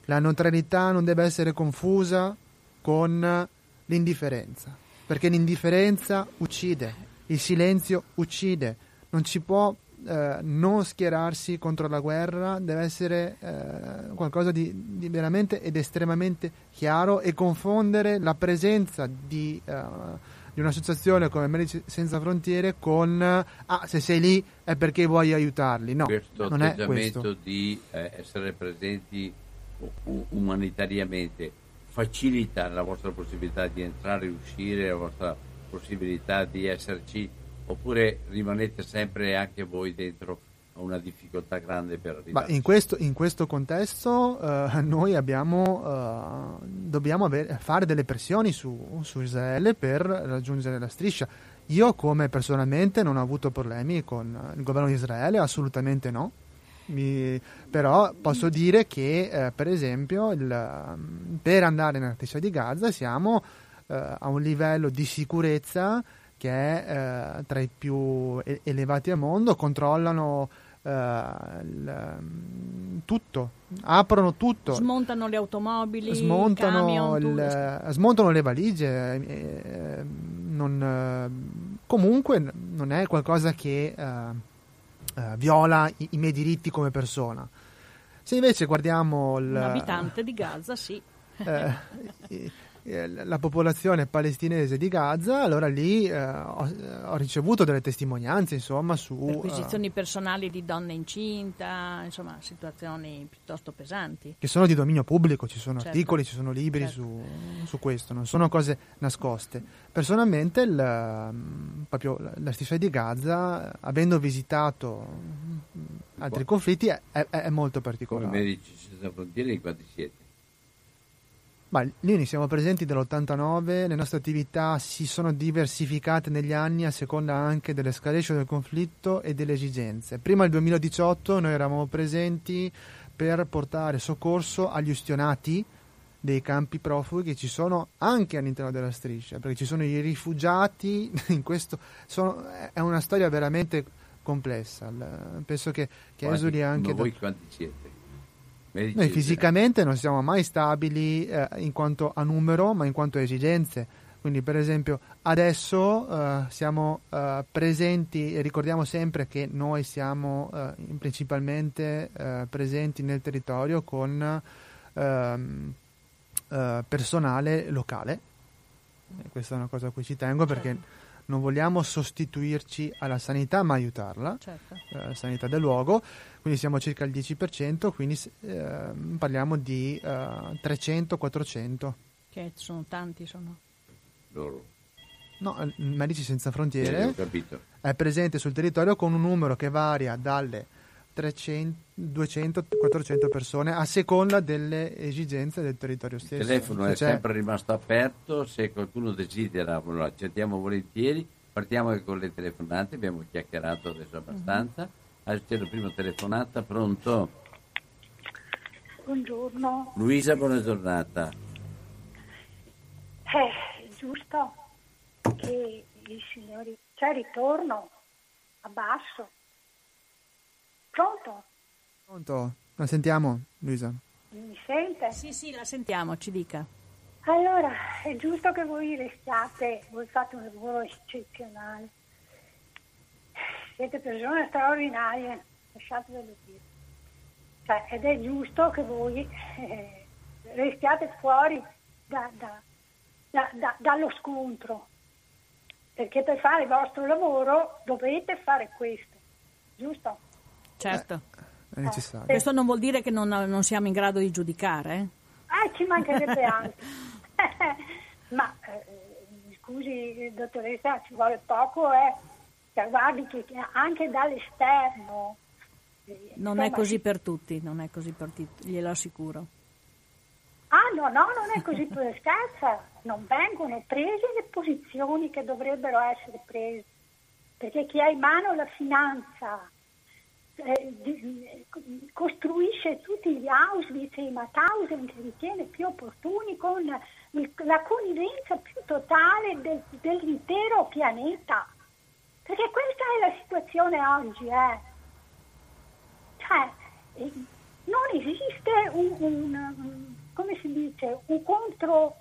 la neutralità non deve essere confusa con l'indifferenza, perché l'indifferenza uccide, il silenzio uccide, non ci può eh, non schierarsi contro la guerra, deve essere eh, qualcosa di, di, veramente ed estremamente chiaro e confondere la presenza di... Eh, di un'associazione come Medici Senza Frontiere con ah, se sei lì è perché vuoi aiutarli. No, questo non è questo. di eh, essere presenti umanitariamente facilita la vostra possibilità di entrare e uscire, la vostra possibilità di esserci, oppure rimanete sempre anche voi dentro una difficoltà grande per arrivare. In questo, in questo, contesto uh, noi abbiamo, uh, dobbiamo avere, fare delle pressioni su, su, Israele per raggiungere la striscia. Io come personalmente non ho avuto problemi con il governo di Israele, assolutamente no. Mi, però posso dire che uh, per esempio il, per andare nella striscia di Gaza siamo a un livello di sicurezza che è tra i più elevati al mondo, controllano Uh, il, mm, tutto, aprono tutto. Smontano le automobili, smontano, camion, il, smontano le valigie. Eh, eh, non, eh, comunque non è qualcosa che eh, viola i, i, miei diritti come persona. Se invece guardiamo il, un abitante di Gaza, sì. Eh, la popolazione palestinese di Gaza, allora lì eh, ho, ho, ricevuto delle testimonianze insomma su perquisizioni uh, personali di donne incinta, insomma situazioni piuttosto pesanti. Che sono di dominio pubblico, ci sono certo. articoli, ci sono libri certo. su, su, questo, non sono cose nascoste. Personalmente il, mm, proprio la striscia di Gaza, avendo visitato mm, altri conflitti, è, è, è molto particolare. Come medici senza frontiere quanti siete? Ma lì siamo presenti dall'89, le nostre attività si sono diversificate negli anni a seconda anche dell'escalation del conflitto e delle esigenze. Prima del 2018 noi eravamo presenti per portare soccorso agli ustionati dei campi profughi che ci sono anche all'interno della striscia, perché ci sono i rifugiati in questo sono, è una storia veramente complessa. Penso che, che esuli anche ma voi da... quanti siete? Noi fisicamente non siamo mai stabili eh, in quanto a numero, ma in quanto a esigenze. Quindi per esempio adesso uh, siamo uh, presenti e ricordiamo sempre che noi siamo uh, principalmente presenti nel territorio con ehm, personale locale. E questa è una cosa a cui ci tengo perché certo. non vogliamo sostituirci alla sanità ma aiutarla, certo. sanità del luogo, quindi siamo circa il 10%, quindi ehm, parliamo di 300-400. Che sono tanti, sono loro. No, Medici Senza Frontiere eh, è presente sul territorio con un numero che varia dalle 300, 200, 400 persone a seconda delle esigenze del territorio stesso. Il telefono è sempre rimasto aperto, se qualcuno desidera lo accettiamo volentieri, partiamo con le telefonate, abbiamo chiacchierato adesso abbastanza. Mm-hmm. C'è la prima telefonata, pronto? Buongiorno. Luisa, buona giornata. Eh, giusto che i signori... C'è ritorno, abbasso. Pronto? Pronto? La sentiamo, Luisa? Mi sente? Sì, sì, la sentiamo, ci dica. Allora, è giusto che voi restiate, voi fate un lavoro eccezionale. Siete persone straordinarie, lasciatevelo dire. Cioè, ed è giusto che voi eh, restiate fuori da, da, da, da, dallo scontro, perché per fare il vostro lavoro dovete fare questo, giusto? Certo. Eh, è necessario. Questo non vuol dire che non, non siamo in grado di giudicare. Eh, eh ci mancherebbe anche. Ma eh, scusi, dottoressa, ci vuole poco, eh. Guardi che anche dall'esterno. Eh, non è così per tutti, non è così per tutti, glielo assicuro. Ah no, no, non è così per scherza, non vengono prese le posizioni che dovrebbero essere prese, perché chi ha in mano la finanza eh, di, costruisce tutti gli Auschwitz e i Mauthausen che ritiene più opportuni con il, la connivenza più totale del, dell'intero pianeta, perché questa è la situazione oggi, eh. Cioè, eh, non esiste un, un, come si dice, un contro,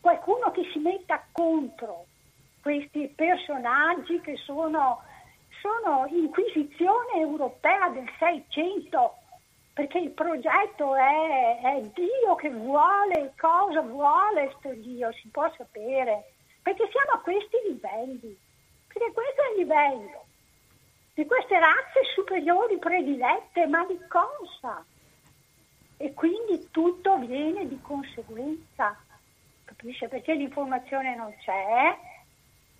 qualcuno che si metta contro questi personaggi che sono, sono inquisizione europea del 600, perché il progetto è, è Dio che vuole, cosa vuole sto Dio, si può sapere, perché siamo a questi livelli, perché questo è il livello di queste razze superiori predilette, ma di cosa? e quindi tutto viene di conseguenza, capisce? Perché l'informazione non c'è,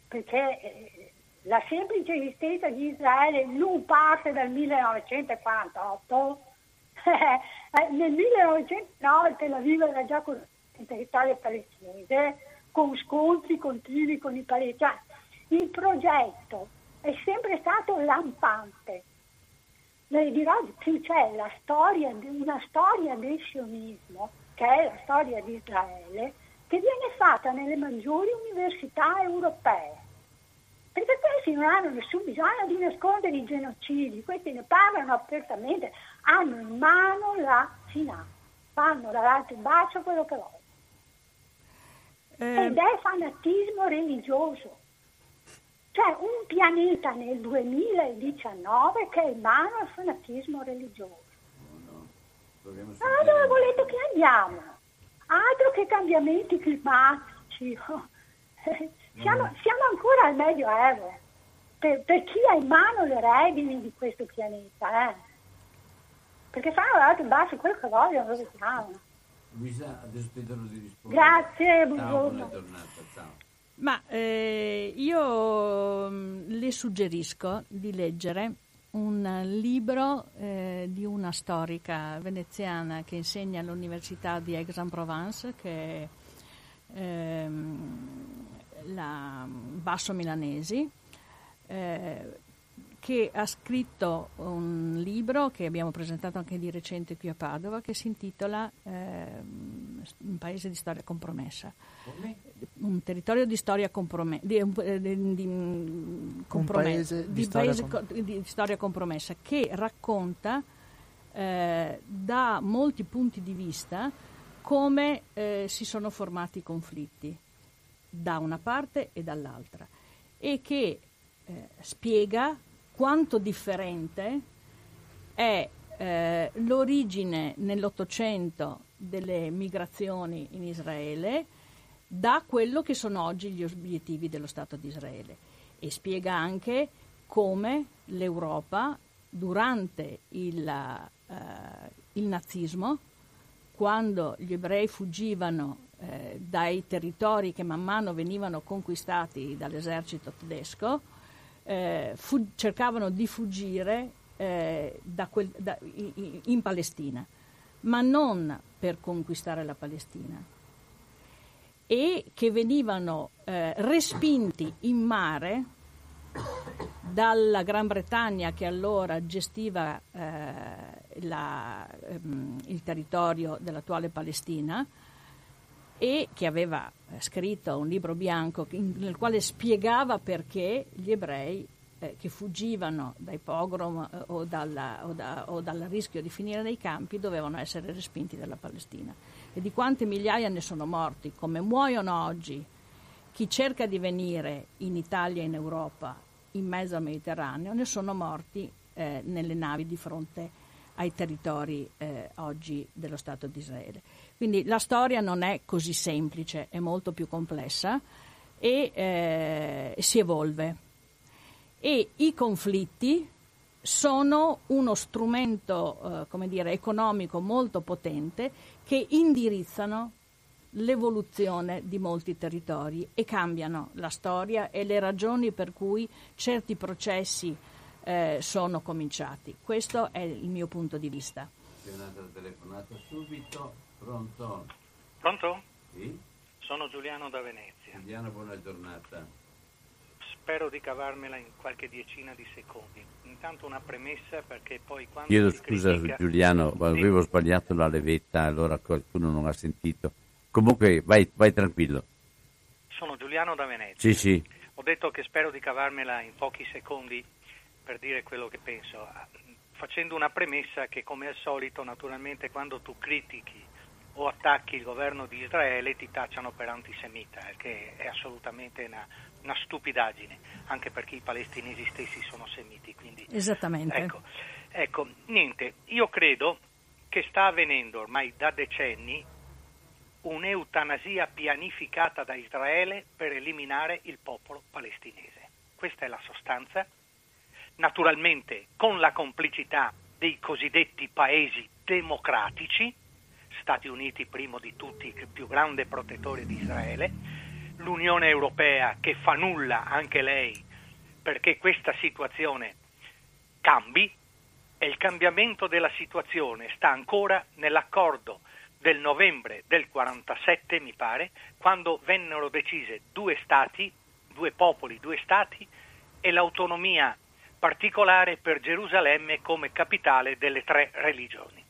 perché eh, la semplice esistenza di Israele non parte dal 1948, eh, nel 1909 Tel Aviv era già in territorio palestinese, con scontri continui con i palestinesi. Il progetto è sempre stato lampante, le dirò più c'è la storia, una storia del sionismo, che è la storia di Israele, che viene fatta nelle maggiori università europee. Perché questi non hanno nessun bisogno di nascondere i genocidi, questi ne parlano apertamente, hanno in mano la finanza, fanno dall'alto in basso quello che vogliono. Eh... Ed è fanatismo religioso. C'è un pianeta nel 2019 che è in mano al fanatismo religioso. Ah, dove volete che andiamo? Altro che cambiamenti climatici. siamo, siamo, ancora al Medioevo. Per, per, chi ha in mano le redini di questo pianeta, eh? Perché fanno l'alto in basso quello che vogliono, dove siamo. Luisa, adesso ti di rispondere. Grazie, buongiorno. Ciao, buona giornata, ciao. Ma eh, io mm, le suggerisco di leggere un libro eh, di una storica veneziana che insegna all'Università di Aix-en-Provence, che è ehm, la Basso Milanesi, eh, che ha scritto un libro che abbiamo presentato anche di recente qui a Padova che si intitola eh, Un paese di storia compromessa. Come? Un territorio di storia compromessa. Di, eh, di, di, un paese, di, storia, paese com- di storia compromessa che racconta eh, da molti punti di vista come eh, si sono formati i conflitti da una parte e dall'altra e che eh, spiega quanto differente è eh, l'origine nell'Ottocento delle migrazioni in Israele da quello che sono oggi gli obiettivi dello Stato di Israele e spiega anche come l'Europa durante il, uh, il nazismo, quando gli ebrei fuggivano eh, dai territori che man mano venivano conquistati dall'esercito tedesco, eh, fu- cercavano di fuggire eh, da quel, da, in, in Palestina, ma non per conquistare la Palestina, e che venivano eh, respinti in mare dalla Gran Bretagna che allora gestiva eh, la, ehm, il territorio dell'attuale Palestina e che aveva eh, scritto un libro bianco nel quale spiegava perché gli ebrei eh, che fuggivano dai pogrom eh, o, dalla, o, da, o, dal rischio di finire nei campi dovevano essere respinti dalla Palestina. E di quante migliaia ne sono morti, come muoiono oggi chi cerca di venire in Italia e in Europa in mezzo al Mediterraneo, ne sono morti eh, nelle navi di fronte ai territori oggi dello Stato di Israele. Quindi la storia non è così semplice, è molto più complessa e eh, si evolve e i conflitti sono uno strumento eh, dire, economico molto potente che indirizzano l'evoluzione di molti territori e cambiano la storia e le ragioni per cui certi processi eh, sono cominciati. Questo è il mio punto di vista. C'è un'altra telefonata subito. Pronto? Pronto? Sì? Sono Giuliano da Venezia. Giuliano, buona giornata spero di cavarmela in qualche decina di secondi. Intanto una premessa perché poi quando... Chiedo scusa critica... Giuliano, sì. avevo sbagliato la levetta, allora qualcuno non ha sentito. Comunque vai, vai tranquillo. Sono Giuliano da Venezia. Sì, sì. Ho detto che spero di cavarmela in pochi secondi per dire quello che penso, facendo una premessa che come al solito naturalmente quando tu critichi o attacchi il governo di Israele ti tacciano per antisemita, che è assolutamente una, una stupidaggine, anche perché i palestinesi stessi sono semiti. Quindi, Esattamente. Ecco, ecco, niente, io credo che sta avvenendo ormai da decenni un'eutanasia pianificata da Israele per eliminare il popolo palestinese. Questa è la sostanza. Naturalmente con la complicità dei cosiddetti paesi democratici, Stati Uniti primo di tutti, il più grande protettore di Israele, l'Unione Europea che fa nulla anche lei perché questa situazione cambi e il cambiamento della situazione sta ancora nell'accordo del novembre del 47, mi pare, quando vennero decise due stati, due popoli, due stati e l'autonomia particolare per Gerusalemme come capitale delle tre religioni.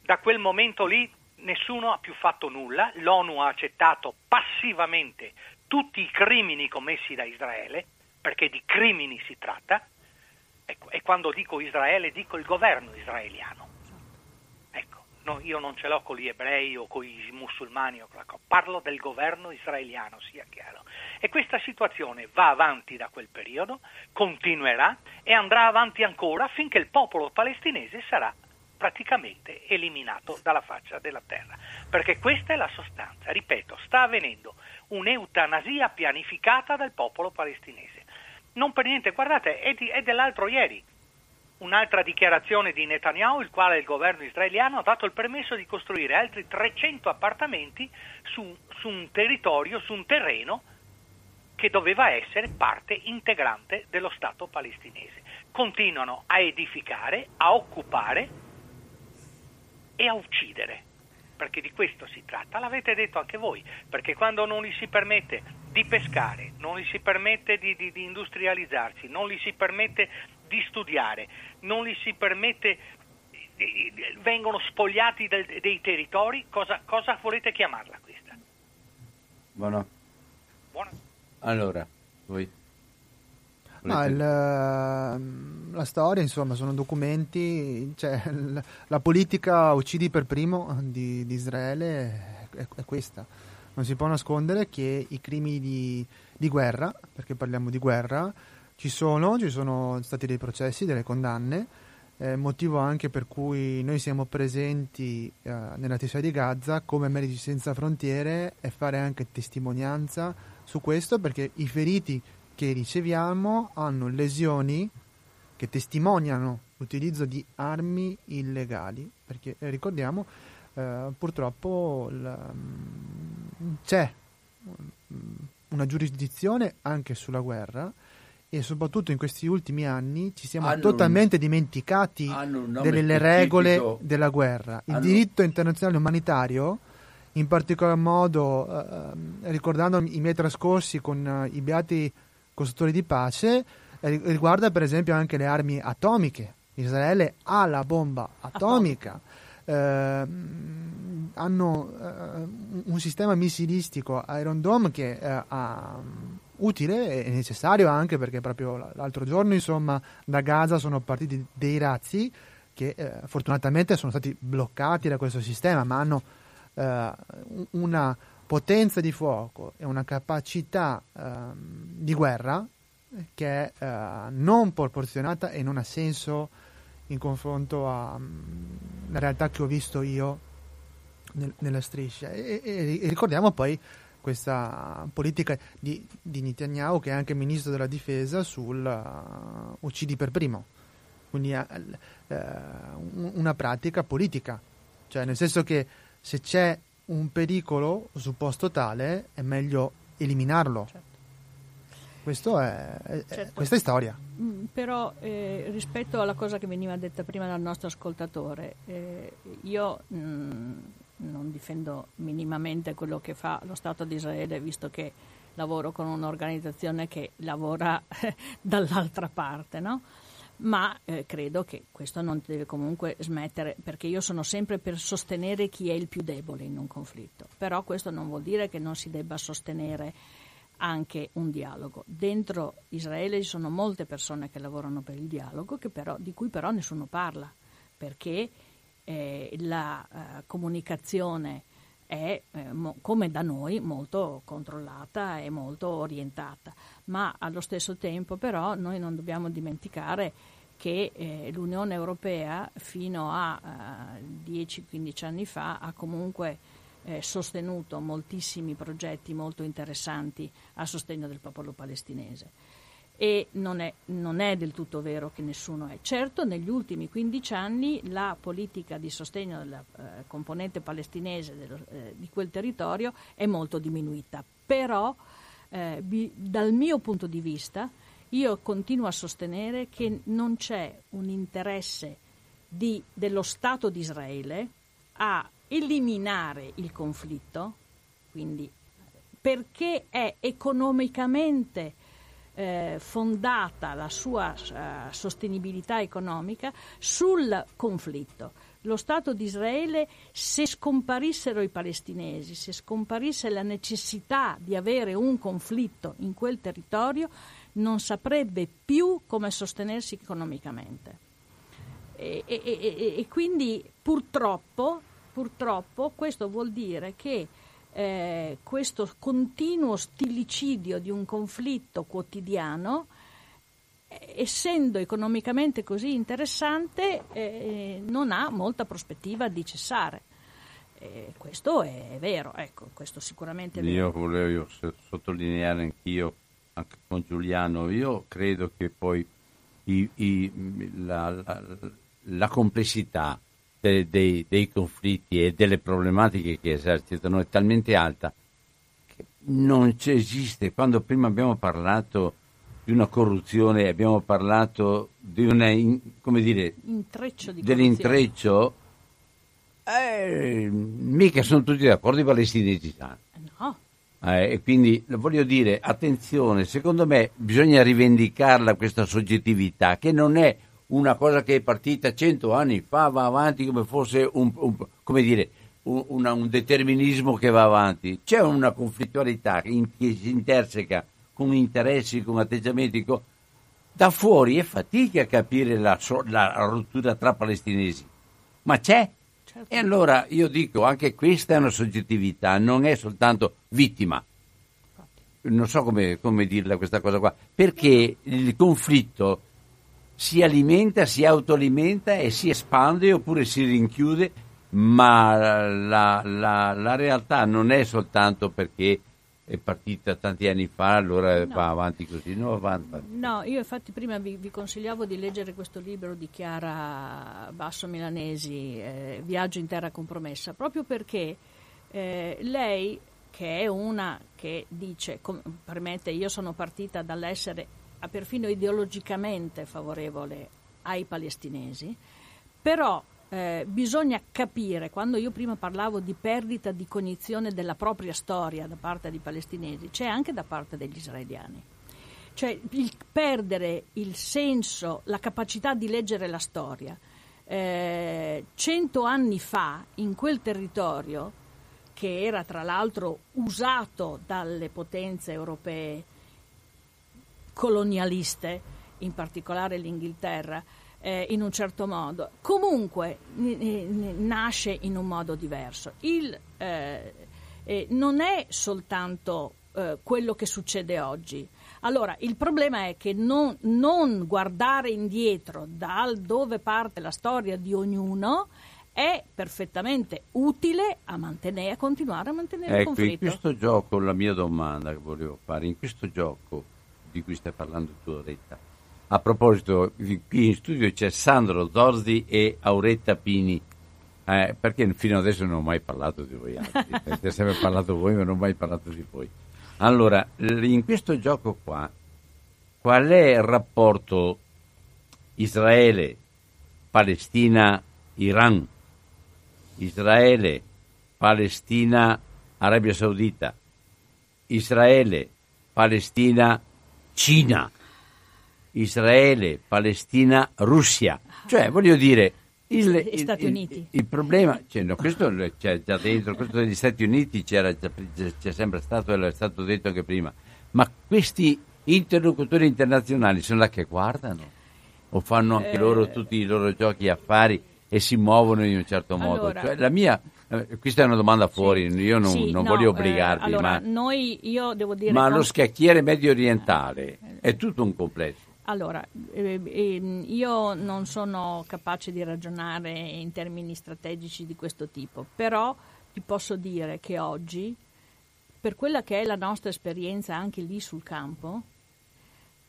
Da quel momento lì nessuno ha più fatto nulla, l'ONU ha accettato passivamente tutti i crimini commessi da Israele, perché di crimini si tratta, e quando dico Israele dico il governo israeliano. Ecco, no, io non ce l'ho con gli ebrei o con i musulmani, parlo del governo israeliano, sia chiaro. E questa situazione va avanti da quel periodo, continuerà e andrà avanti ancora finché il popolo palestinese sarà praticamente eliminato dalla faccia della terra. Perché questa è la sostanza, ripeto, sta avvenendo un'eutanasia pianificata dal popolo palestinese. Non per niente, guardate, è, di, è dell'altro ieri. Un'altra dichiarazione di Netanyahu, il quale il governo israeliano ha dato il permesso di costruire altri 300 appartamenti su, su un territorio, su un terreno che doveva essere parte integrante dello Stato palestinese. Continuano a edificare, a occupare e a uccidere, perché di questo si tratta. L'avete detto anche voi, perché quando non gli si permette di pescare, non gli si permette di, di, di industrializzarsi, non gli si permette di studiare, non gli si permette vengono spogliati dei territori, cosa, cosa, volete chiamarla questa? Buono. Buono. Allora, voi. No, il, ehm, la storia, insomma, sono documenti, cioè, la politica uccidi per primo di, di Israele è, è, questa. non si può nascondere che i crimini di, di guerra, perché parliamo di guerra, ci sono, ci sono stati dei processi, delle condanne, eh, motivo anche per cui noi siamo presenti eh, nella striscia di Gaza come Medici Senza Frontiere e fare anche testimonianza su questo perché i feriti che riceviamo hanno lesioni che testimoniano l'utilizzo di armi illegali, perché eh, ricordiamo eh, purtroppo la, mm, c'è una giurisdizione anche sulla guerra e soprattutto in questi ultimi anni ci siamo hanno totalmente un, dimenticati delle regole della guerra. Il hanno, diritto internazionale umanitario, in particolar modo eh, ricordando i miei trascorsi con eh, i beati costruttori di pace, eh, riguarda per esempio anche le armi atomiche. Israele ha la bomba atomica. Eh, hanno eh, un sistema missilistico Iron Dome che è utile e necessario anche perché proprio l'altro giorno insomma da Gaza sono partiti dei razzi che eh, fortunatamente sono stati bloccati da questo sistema ma hanno eh, una potenza di fuoco e una capacità ehm, di guerra che è eh, non proporzionata e non ha senso in confronto alla mm, realtà che ho visto io nel, nella striscia. E, e, e, ricordiamo poi questa politica di, di, Netanyahu, che è anche ministro della difesa, sul uh, uccidi per primo. Quindi uh, uh, una pratica politica, cioè nel senso che se c'è un pericolo supposto tale è meglio eliminarlo. Certo. Questo è, è, certo. Questa è storia. Mm, però eh, rispetto alla cosa che veniva detta prima dal nostro ascoltatore, eh, io mh, mm, non difendo minimamente quello che fa lo Stato di Israele, visto che lavoro con un'organizzazione che lavora dall'altra parte, no? Ma eh, credo che questo non deve comunque smettere, perché io sono sempre per sostenere chi è il più debole in un conflitto, però questo non vuol dire che non si debba sostenere anche un dialogo. Dentro Israele ci sono molte persone che lavorano per il dialogo, però, di cui però nessuno parla, perché eh, la eh, comunicazione è, eh, come da noi, molto controllata e molto orientata, ma allo stesso tempo però noi non dobbiamo dimenticare che eh, l'Unione Europea fino a 10-15 eh, anni fa ha comunque eh, sostenuto moltissimi progetti molto interessanti a sostegno del popolo palestinese. E non è, non è, del tutto vero che nessuno è. Certo, negli ultimi 15 anni la politica di sostegno della eh, componente palestinese dello, eh, di quel territorio è molto diminuita, però eh, bi, dal mio punto di vista io continuo a sostenere che non c'è un interesse di, dello Stato di Israele a eliminare il conflitto, quindi perché è economicamente eh, fondata la sua uh, sostenibilità economica sul conflitto. Lo Stato di Israele, se scomparissero i palestinesi, se scomparisse la necessità di avere un conflitto in quel territorio, non saprebbe più come sostenersi economicamente. E, e, e, e quindi purtroppo purtroppo questo vuol dire che eh, questo continuo stilicidio di un conflitto quotidiano, eh, essendo economicamente così interessante, eh, non ha molta prospettiva di cessare. questo è vero, ecco, questo sicuramente è vero. Io volevo sottolineare anch'io, anche con Giuliano, io credo che poi i, i, la, la, la complessità de, dei, dei, conflitti e delle problematiche che esercitano è talmente alta che non esiste. Quando prima abbiamo parlato di una corruzione, abbiamo parlato di una, come dire, Intreccio di dell'intreccio, eh, mica sono tutti d'accordo i palestinesi sanno. No. Eh, e quindi voglio dire, attenzione, secondo me bisogna rivendicarla questa soggettività che non è una cosa che è partita cento anni fa, va avanti come fosse un, un, come dire, un, un, determinismo che va avanti. C'è una conflittualità che, in, che si interseca con interessi, con atteggiamenti. Con... Da fuori è fatica a capire la, la, la rottura tra palestinesi, ma c'è. Certo. E allora io dico, anche questa è una soggettività, non è soltanto vittima. Non so come, come dirla questa cosa qua, perché il conflitto si alimenta, si autoalimenta e si espande oppure si rinchiude, ma la, la, la realtà non è soltanto perché è partita tanti anni fa, allora no. va avanti così. No, avanti. no, io infatti prima vi, vi, consigliavo di leggere questo libro di Chiara Basso Milanesi, eh, Viaggio in terra compromessa, proprio perché eh, lei, che è una che dice, com- permette, io sono partita dall'essere perfino ideologicamente favorevole ai palestinesi, però eh, bisogna capire, quando io prima parlavo di perdita di cognizione della propria storia da parte dei palestinesi, c'è anche da parte degli israeliani. Cioè il perdere il senso, la capacità di leggere la storia. Eh, cento anni fa in quel territorio, che era tra l'altro usato dalle potenze europee colonialiste, in particolare l'Inghilterra, eh, in un certo modo. Comunque nasce in un modo diverso. Il, eh, eh, non è soltanto eh, quello che succede oggi. Allora, il problema è che non, non guardare indietro dal dove parte la storia di ognuno è perfettamente utile a, mantenere, a continuare a mantenere ecco, il conflitto. In questo gioco, la mia domanda che volevo fare, in questo gioco di cui stai parlando tu, Retta, a proposito, qui in studio c'è Sandro Zorzi e Auretta Pini, eh, perché fino adesso non ho mai parlato di voi altri, avete sempre parlato voi ma non ho mai parlato di voi. Allora, in questo gioco qua, qual è il rapporto Israele, Palestina, Iran, Israele, Palestina, Arabia Saudita, Israele, Palestina, Cina? Israele, Palestina, Russia. Cioè, voglio dire, il, il, Stati Uniti. Il, il problema, cioè, no, questo c'è già dentro, questo degli Stati Uniti c'era, c'è sempre stato e è stato detto anche prima, ma questi interlocutori internazionali sono là che guardano o fanno anche eh, loro tutti i loro giochi affari e si muovono in un certo modo? Allora, cioè, la mia, eh, questa è una domanda fuori, sì, io non, sì, non no, voglio obbligarvi, eh, allora, ma, noi, dire, ma lo scacchiere medio orientale è tutto un complesso. Allora, eh, eh, io non sono capace di ragionare in termini strategici di questo tipo, però ti posso dire che oggi, per quella che è la nostra esperienza anche lì sul campo,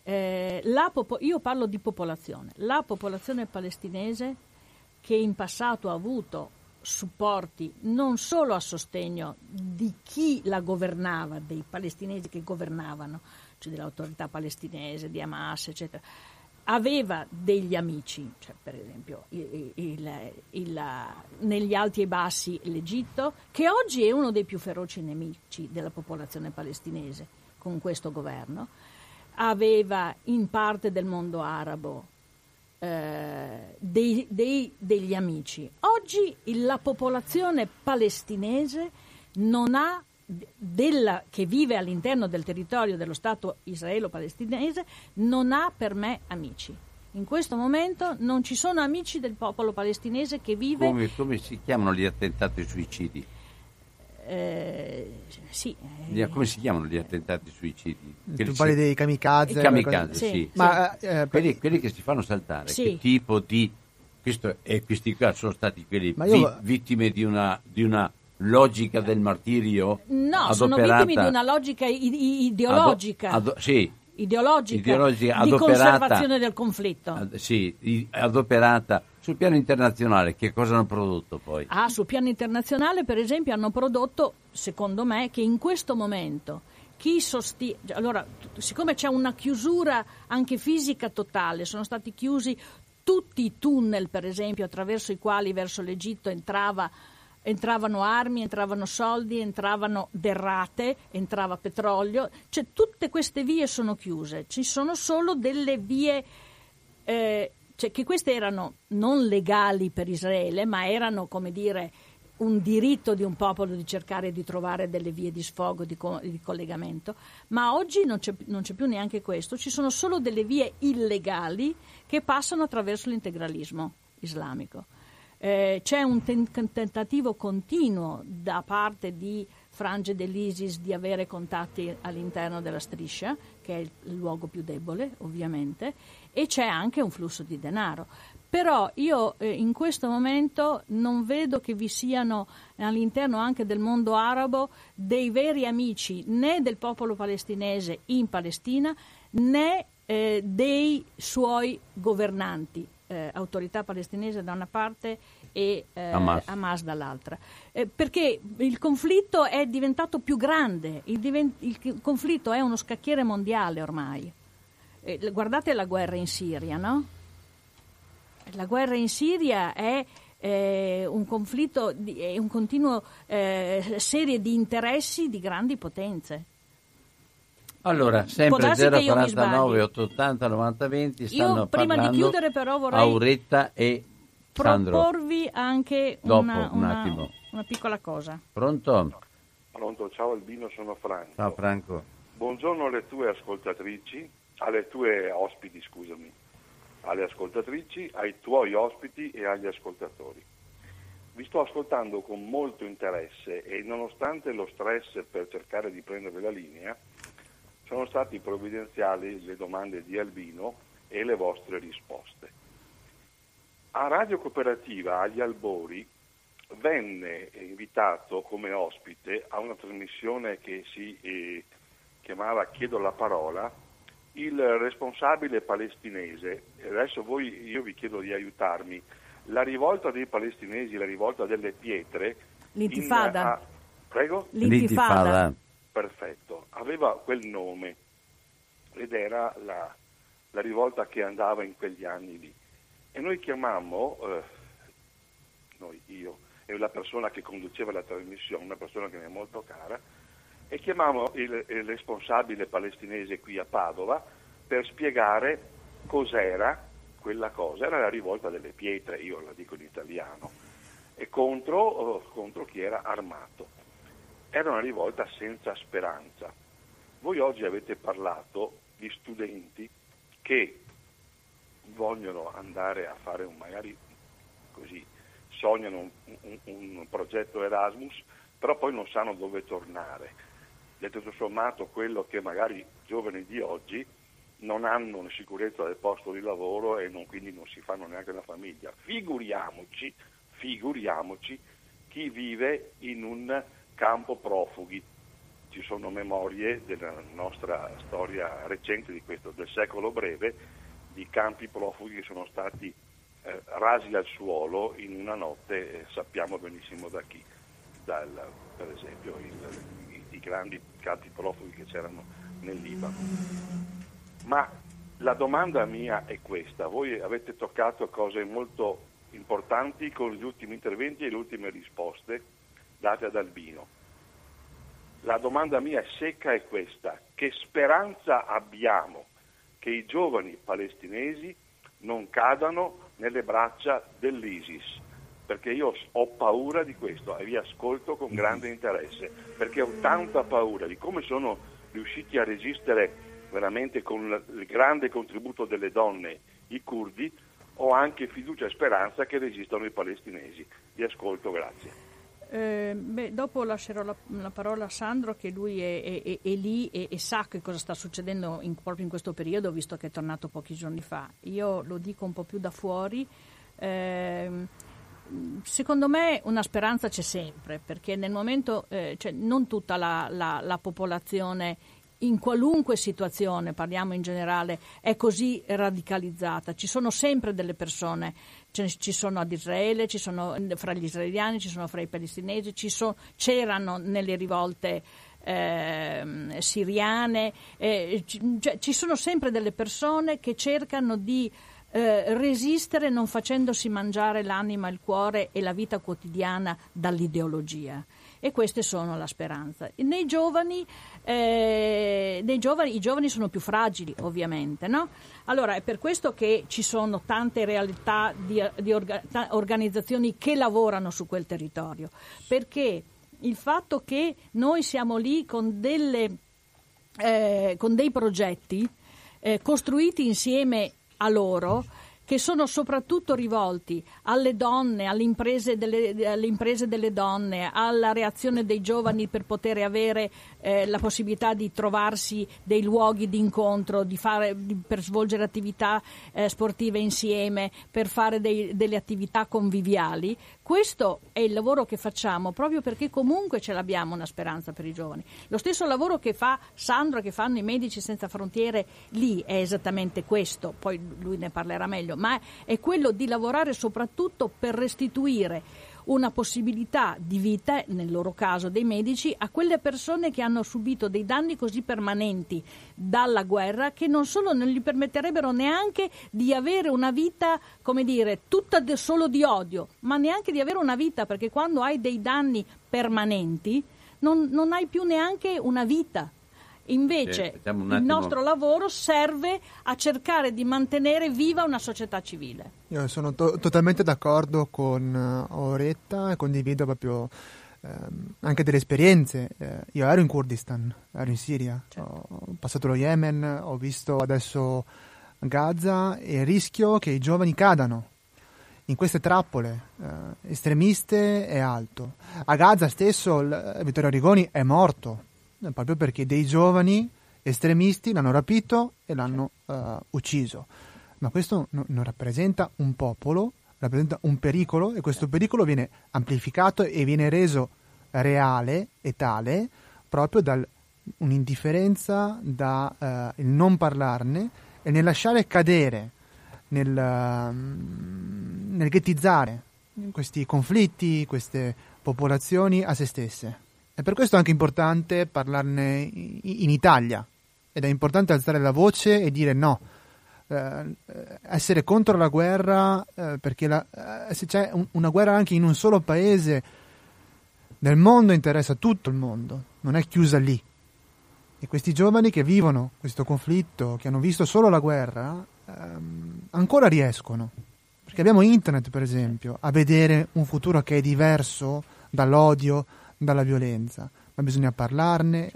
eh, popo- io parlo di popolazione, la popolazione palestinese che in passato ha avuto supporti non solo a sostegno di chi la governava, dei palestinesi che governavano, cioè dell'autorità palestinese, di Hamas, eccetera, aveva degli amici, cioè per esempio il, il, il, negli alti e bassi l'Egitto, che oggi è uno dei più feroci nemici della popolazione palestinese con questo governo, aveva in parte del mondo arabo eh, dei, dei, degli amici. Oggi la popolazione palestinese ha della, che vive all'interno del territorio dello Stato israelo-palestinese non ha per me amici. In questo momento non ci sono amici del popolo palestinese che vive. Come, come si chiamano gli attentati suicidi? Eh, sì. Eh, come si chiamano gli attentati suicidi? Tu parli dei kamikaze? I kamikaze, sì. sì. Ma, eh, eh quelli, quelli, che si fanno saltare, sì. che tipo di... Questo, e questi qua sono stati quelli io... vi, vittime di una, di una logica del martirio? No, sono vittime di una logica ideologica. Ado, ado, sì, ideologica, ideologica di conservazione del conflitto. Ad, sì, adoperata sul piano internazionale. Che cosa hanno prodotto poi? Ah, sul piano internazionale, per esempio, hanno prodotto, secondo me, che in questo momento chi sostiene. Allora, siccome c'è una chiusura anche fisica totale, sono stati chiusi tutti i tunnel, per esempio, attraverso i quali verso l'Egitto entrava entravano armi, entravano soldi, entravano derrate, entrava petrolio, cioè tutte queste vie sono chiuse, ci sono solo delle vie eh, cioè che queste erano non legali per Israele, ma erano come dire un diritto di un popolo di cercare di trovare delle vie di sfogo, di, co- di collegamento, ma oggi non c'è, non c'è, più neanche questo, ci sono solo delle vie illegali che passano attraverso l'integralismo islamico. Eh, c'è un ten- tentativo continuo da parte di frange dell'ISIS di avere contatti all'interno della striscia, che è il luogo più debole ovviamente, e c'è anche un flusso di denaro. Però io eh, in questo momento non vedo che vi siano all'interno anche del mondo arabo dei veri amici né del popolo palestinese in Palestina né eh, dei suoi governanti, eh, autorità palestinese da una parte e eh, Hamas. Hamas. dall'altra. Eh, perché il conflitto è diventato più grande, il, diven- il conflitto è uno scacchiere mondiale ormai. Eh, guardate la guerra in Siria, no? La guerra in Siria è eh, un conflitto, di, è un continuo eh, serie di interessi di grandi potenze. Allora, sempre 049 880 90 20 stanno Io, prima di chiudere però vorrei Auretta e Sandro. proporvi anche Dopo, una, un una, una, piccola cosa. Pronto? Pronto, ciao Albino, sono Franco. Ciao Franco. Buongiorno alle tue ascoltatrici, alle tue ospiti, scusami alle ascoltatrici, ai tuoi ospiti e agli ascoltatori. Vi sto ascoltando con molto interesse e nonostante lo stress per cercare di prendere la linea, sono stati provvidenziali le domande di Albino e le vostre risposte. A Radio Cooperativa agli Albori venne invitato come ospite a una trasmissione che si eh, chiamava Chiedo la parola il responsabile palestinese, adesso voi, io vi chiedo di aiutarmi, la rivolta dei palestinesi, la rivolta delle pietre... L'intifada. In, a, prego? L'intifada. Perfetto, aveva quel nome ed era la, la, rivolta che andava in quegli anni lì. E noi chiamammo, eh, noi, io e la persona che conduceva la trasmissione, una persona che mi è molto cara, e chiamammo il, il responsabile palestinese qui a Padova per spiegare cos'era quella cosa, era la rivolta delle pietre, io la dico in italiano, e contro, oh, contro chi era armato. Era una rivolta senza speranza. Voi oggi avete parlato di studenti che vogliono andare a fare un magari così, sognano un, un, un progetto Erasmus, però poi non sanno dove tornare e tutto sommato quello che magari i giovani di oggi non hanno una sicurezza del posto di lavoro e non, quindi non si fanno neanche una famiglia. Figuriamoci, figuriamoci chi vive in un campo profughi. Ci sono memorie della nostra storia recente di questo, del secolo breve, di campi profughi che sono stati eh, rasi al suolo in una notte, eh, sappiamo benissimo da chi, Dal, per esempio il i grandi campi profughi che c'erano nel Libano. Ma la domanda mia è questa, voi avete toccato cose molto importanti con gli ultimi interventi e le ultime risposte date ad Albino. La domanda mia secca è questa, che speranza abbiamo che i giovani palestinesi non cadano nelle braccia dell'ISIS? Perché io ho paura di questo e vi ascolto con grande interesse, perché ho tanta paura di come sono riusciti a resistere veramente con il grande contributo delle donne i curdi, ho anche fiducia e speranza che resistano i palestinesi. Vi ascolto, grazie. Eh, beh, dopo lascerò la, la, parola a Sandro che lui è, è, è lì e, e, sa che cosa sta succedendo in, proprio in questo periodo visto che è tornato pochi giorni fa. Io lo dico un po' più da fuori. Eh, Secondo me una speranza c'è sempre, perché nel momento, eh, cioè non tutta la, la, la, popolazione in qualunque situazione, parliamo in generale, è così radicalizzata. Ci sono sempre delle persone, ci sono ad Israele, ci sono fra gli israeliani, ci sono fra i palestinesi, so, c'erano nelle rivolte eh, siriane, eh, ci, cioè, ci sono sempre delle persone che cercano di eh, resistere non facendosi mangiare l'anima, il cuore e la vita quotidiana dall'ideologia. E queste sono la speranza. Nei giovani, eh, nei giovani, i giovani sono più fragili, ovviamente, no? Allora è per questo che ci sono tante realtà di, di orga, organizzazioni che lavorano su quel territorio, perché il fatto che noi siamo lì con, delle, eh, con dei progetti eh, costruiti insieme a loro che sono soprattutto rivolti alle donne, alle imprese delle, alle imprese delle donne, alla reazione dei giovani per poter avere eh, la possibilità di trovarsi dei luoghi di incontro, di fare, di, per svolgere attività eh, sportive insieme, per fare dei, delle attività conviviali. Questo è il lavoro che facciamo proprio perché comunque ce l'abbiamo una speranza per i giovani. Lo stesso lavoro che fa Sandro, che fanno i Medici Senza Frontiere lì è esattamente questo, poi lui ne parlerà meglio ma è quello di lavorare soprattutto per restituire una possibilità di vita, nel loro caso dei medici, a quelle persone che hanno subito dei danni così permanenti dalla guerra che non solo non gli permetterebbero neanche di avere una vita, come dire, tutta solo di odio, ma neanche di avere una vita, perché quando hai dei danni permanenti non, non hai più neanche una vita Invece sì, il nostro lavoro serve a cercare di mantenere viva una società civile. Io sono to- totalmente d'accordo con Oretta e condivido proprio uh, anche delle esperienze. Uh, io ero in Kurdistan, ero in Siria, certo. ho passato lo Yemen, ho visto adesso Gaza e rischio che i giovani cadano in queste trappole eh, estremiste è alto. A Gaza stesso il, Vittorio Rigoni è morto eh, proprio perché dei giovani estremisti l'hanno rapito e l'hanno uh, ucciso. Ma questo no, non rappresenta un popolo, rappresenta un pericolo e questo pericolo viene amplificato e viene reso reale e tale proprio da un'indifferenza, da uh, il non parlarne e nel lasciare cadere, nel, uh, nel ghettizzare questi conflitti, queste popolazioni a se stesse. E per questo è anche importante parlarne in Italia. Ed è importante alzare la voce e dire no, eh, essere contro la guerra eh, perché la, eh, se c'è un, una guerra anche in un solo paese del mondo interessa tutto il mondo, non è chiusa lì. E questi giovani che vivono questo conflitto, che hanno visto solo la guerra, ehm, ancora riescono, perché abbiamo internet per esempio, a vedere un futuro che è diverso dall'odio, dalla violenza, ma bisogna parlarne,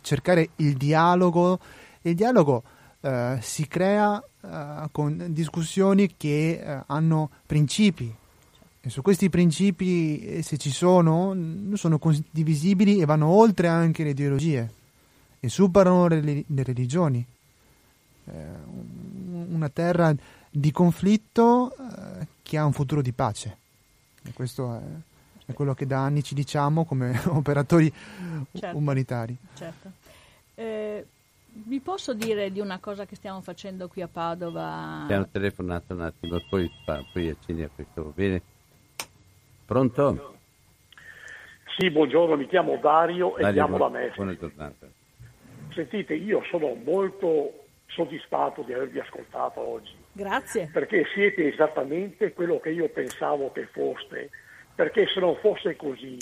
cercare il dialogo. Il dialogo eh, si crea eh, con discussioni che eh, hanno principi e su questi principi, eh, se ci sono, sono condivisibili e vanno oltre anche le ideologie e superano le, religioni. Eh, una terra di conflitto eh, che ha un futuro di pace. E questo è è quello che da anni ci diciamo come operatori certo, umanitari. Certo. Eh, vi posso dire di una cosa che stiamo facendo qui a Padova? Abbiamo telefonato un attimo, poi, poi accendi a questo, va bene? Pronto? Sì, buongiorno, mi chiamo Dario, Dario e chiamo da Mestre. Buona giornata. Sentite, io sono molto soddisfatto di avervi ascoltato oggi. Grazie. Perché siete esattamente quello che io pensavo che foste perché se non fosse così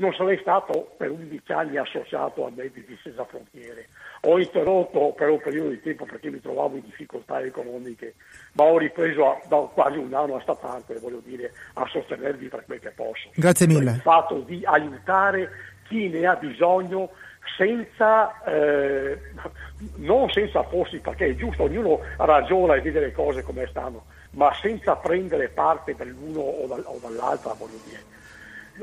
non sarei stato per 11 anni associato a Medici Senza Frontiere. Ho interrotto per un periodo di tempo perché mi trovavo in difficoltà economiche, ma ho ripreso a, da quasi un anno a sta parte, voglio dire, a sostenervi per quel che posso. Grazie mille. Il fatto di aiutare chi ne ha bisogno senza, eh, non senza forsi, perché è giusto, ognuno ragiona e vede le cose come stanno, ma senza prendere parte dall'uno o, dal, o dall'altra, voglio dire.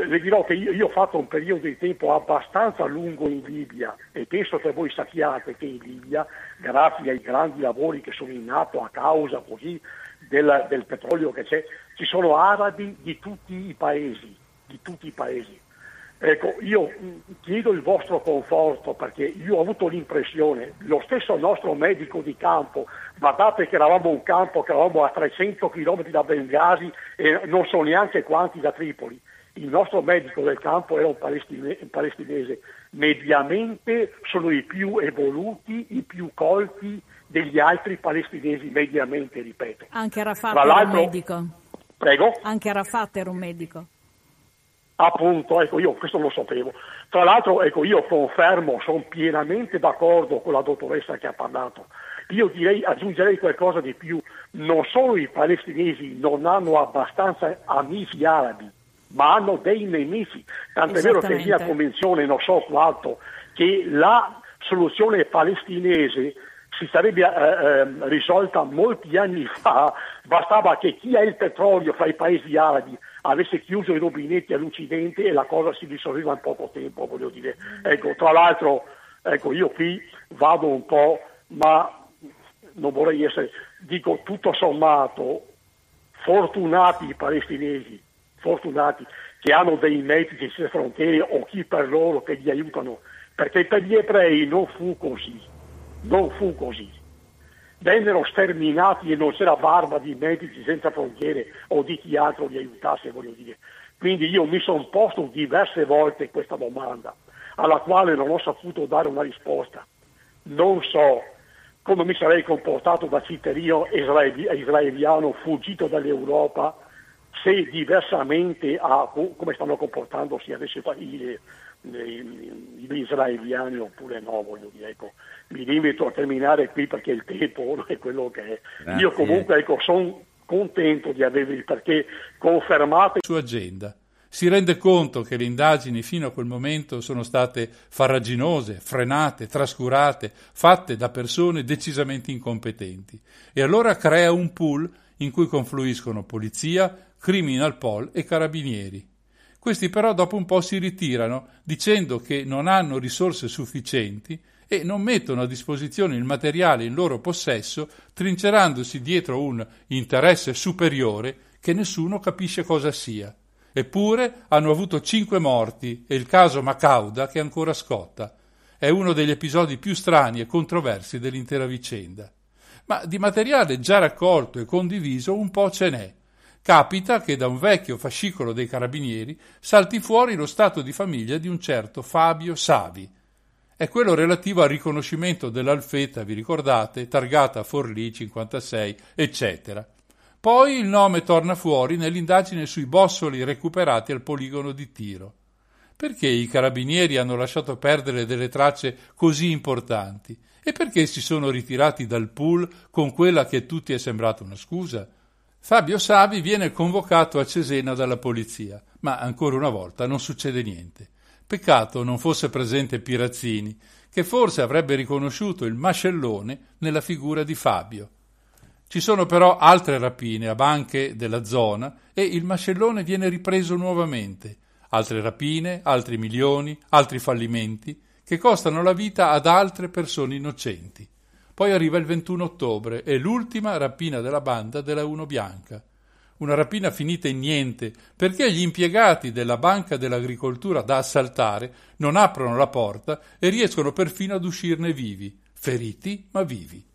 Le dirò che io, io, ho fatto un periodo di tempo abbastanza lungo in Libia e penso che voi sappiate che in Libia, grazie ai grandi lavori che sono in atto a causa così del, del petrolio che c'è, ci sono arabi di tutti i paesi, di tutti i paesi Ecco, io chiedo il vostro conforto perché io ho avuto l'impressione, lo stesso nostro medico di campo, guardate che eravamo un campo che eravamo a 300 km da Bengasi e non so neanche quanti da Tripoli, il nostro medico del campo era un palestinese, mediamente sono i più evoluti, i più colti degli altri palestinesi, mediamente, ripeto. Anche Rafat era un medico. Prego? Anche Rafat era un medico. Appunto, ecco, io questo lo sapevo. Tra l'altro, ecco, io confermo, sono pienamente d'accordo con la dottoressa che ha parlato. Io direi, aggiungerei qualcosa di più. Non solo i palestinesi non hanno abbastanza amici arabi, ma hanno dei nemici. Tant'è vero che via convenzione, non so quanto, che la soluzione palestinese si sarebbe eh, eh, risolta molti anni fa, bastava che chi ha il petrolio fra i paesi arabi avesse chiuso i rubinetti all'Occidente e la cosa si risolveva in poco tempo, voglio dire. Ecco, tra l'altro, ecco, io qui vado un po', ma non vorrei essere, dico tutto sommato, fortunati i palestinesi, fortunati che hanno dei medici senza frontiere o chi per loro che li aiutano, perché per gli ebrei non fu così, non fu così. Vennero sterminati e non c'era barba di medici senza frontiere o di chi altro li aiutasse, voglio dire. Quindi io mi sono posto diverse volte questa domanda, alla quale non ho saputo dare una risposta. Non so come mi sarei comportato da cittadino israeliano fuggito dall'Europa se diversamente a come stanno comportandosi adesso i, israeliani oppure no, voglio dire, ecco, mi limito a terminare qui perché il tempo è quello che è. Grazie. Io comunque ecco, sono contento di avervi perché confermate... Su agenda si rende conto che le indagini fino a quel momento sono state farraginose, frenate, trascurate, fatte da persone decisamente incompetenti. E allora crea un pool in cui confluiscono polizia, criminal pol e carabinieri. Questi però dopo un po' si ritirano dicendo che non hanno risorse sufficienti e non mettono a disposizione il materiale in loro possesso, trincerandosi dietro un interesse superiore che nessuno capisce cosa sia. Eppure hanno avuto cinque morti e il caso Macauda che ancora scotta. È uno degli episodi più strani e controversi dell'intera vicenda. Ma di materiale già raccolto e condiviso un po' ce n'è. Capita che da un vecchio fascicolo dei carabinieri salti fuori lo stato di famiglia di un certo Fabio Savi. È quello relativo al riconoscimento dell'alfetta, vi ricordate, targata Forlì 56, eccetera. Poi il nome torna fuori nell'indagine sui bossoli recuperati al poligono di tiro. Perché i carabinieri hanno lasciato perdere delle tracce così importanti? E perché si sono ritirati dal pool con quella che a tutti è sembrata una scusa? Fabio Savi viene convocato a Cesena dalla polizia, ma ancora una volta non succede niente. Peccato non fosse presente Pirazzini, che forse avrebbe riconosciuto il mascellone nella figura di Fabio. Ci sono però altre rapine a banche della zona e il mascellone viene ripreso nuovamente. Altre rapine, altri milioni, altri fallimenti che costano la vita ad altre persone innocenti. Poi arriva il 21 ottobre e l'ultima rapina della banda della Uno Bianca. Una rapina finita in niente perché gli impiegati della Banca dell'Agricoltura da assaltare non aprono la porta e riescono perfino ad uscirne vivi, feriti ma vivi.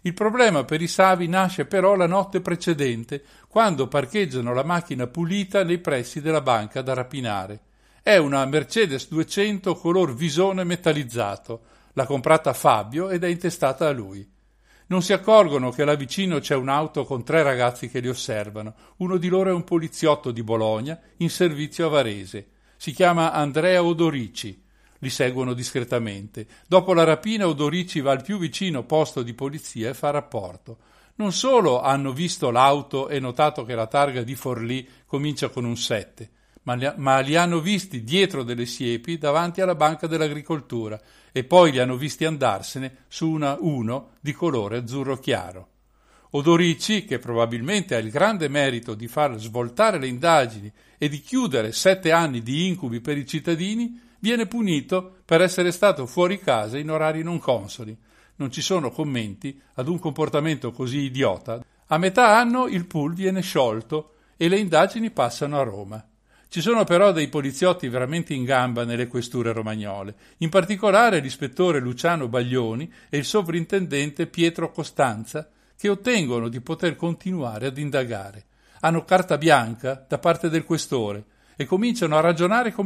Il problema per i Savi nasce però la notte precedente, quando parcheggiano la macchina pulita nei pressi della banca da rapinare. È una Mercedes 200 color visone metallizzato. L'ha comprata Fabio ed è intestata a lui. Non si accorgono che là vicino c'è un'auto con tre ragazzi che li osservano. Uno di loro è un poliziotto di Bologna in servizio a Varese. Si chiama Andrea Odorici li seguono discretamente. Dopo la rapina Odorici va al più vicino posto di polizia e fa rapporto. Non solo hanno visto l'auto e notato che la targa di Forlì comincia con un 7, ma li, ma li hanno visti dietro delle siepi davanti alla banca dell'agricoltura e poi li hanno visti andarsene su una 1 di colore azzurro chiaro. Odorici, che probabilmente ha il grande merito di far svoltare le indagini e di chiudere sette anni di incubi per i cittadini, viene punito per essere stato fuori casa in orari non consoli. Non ci sono commenti ad un comportamento così idiota. A metà anno il pool viene sciolto e le indagini passano a Roma. Ci sono però dei poliziotti veramente in gamba nelle questure romagnole, in particolare l'ispettore Luciano Baglioni e il sovrintendente Pietro Costanza, che ottengono di poter continuare ad indagare. Hanno carta bianca da parte del questore e cominciano a ragionare come i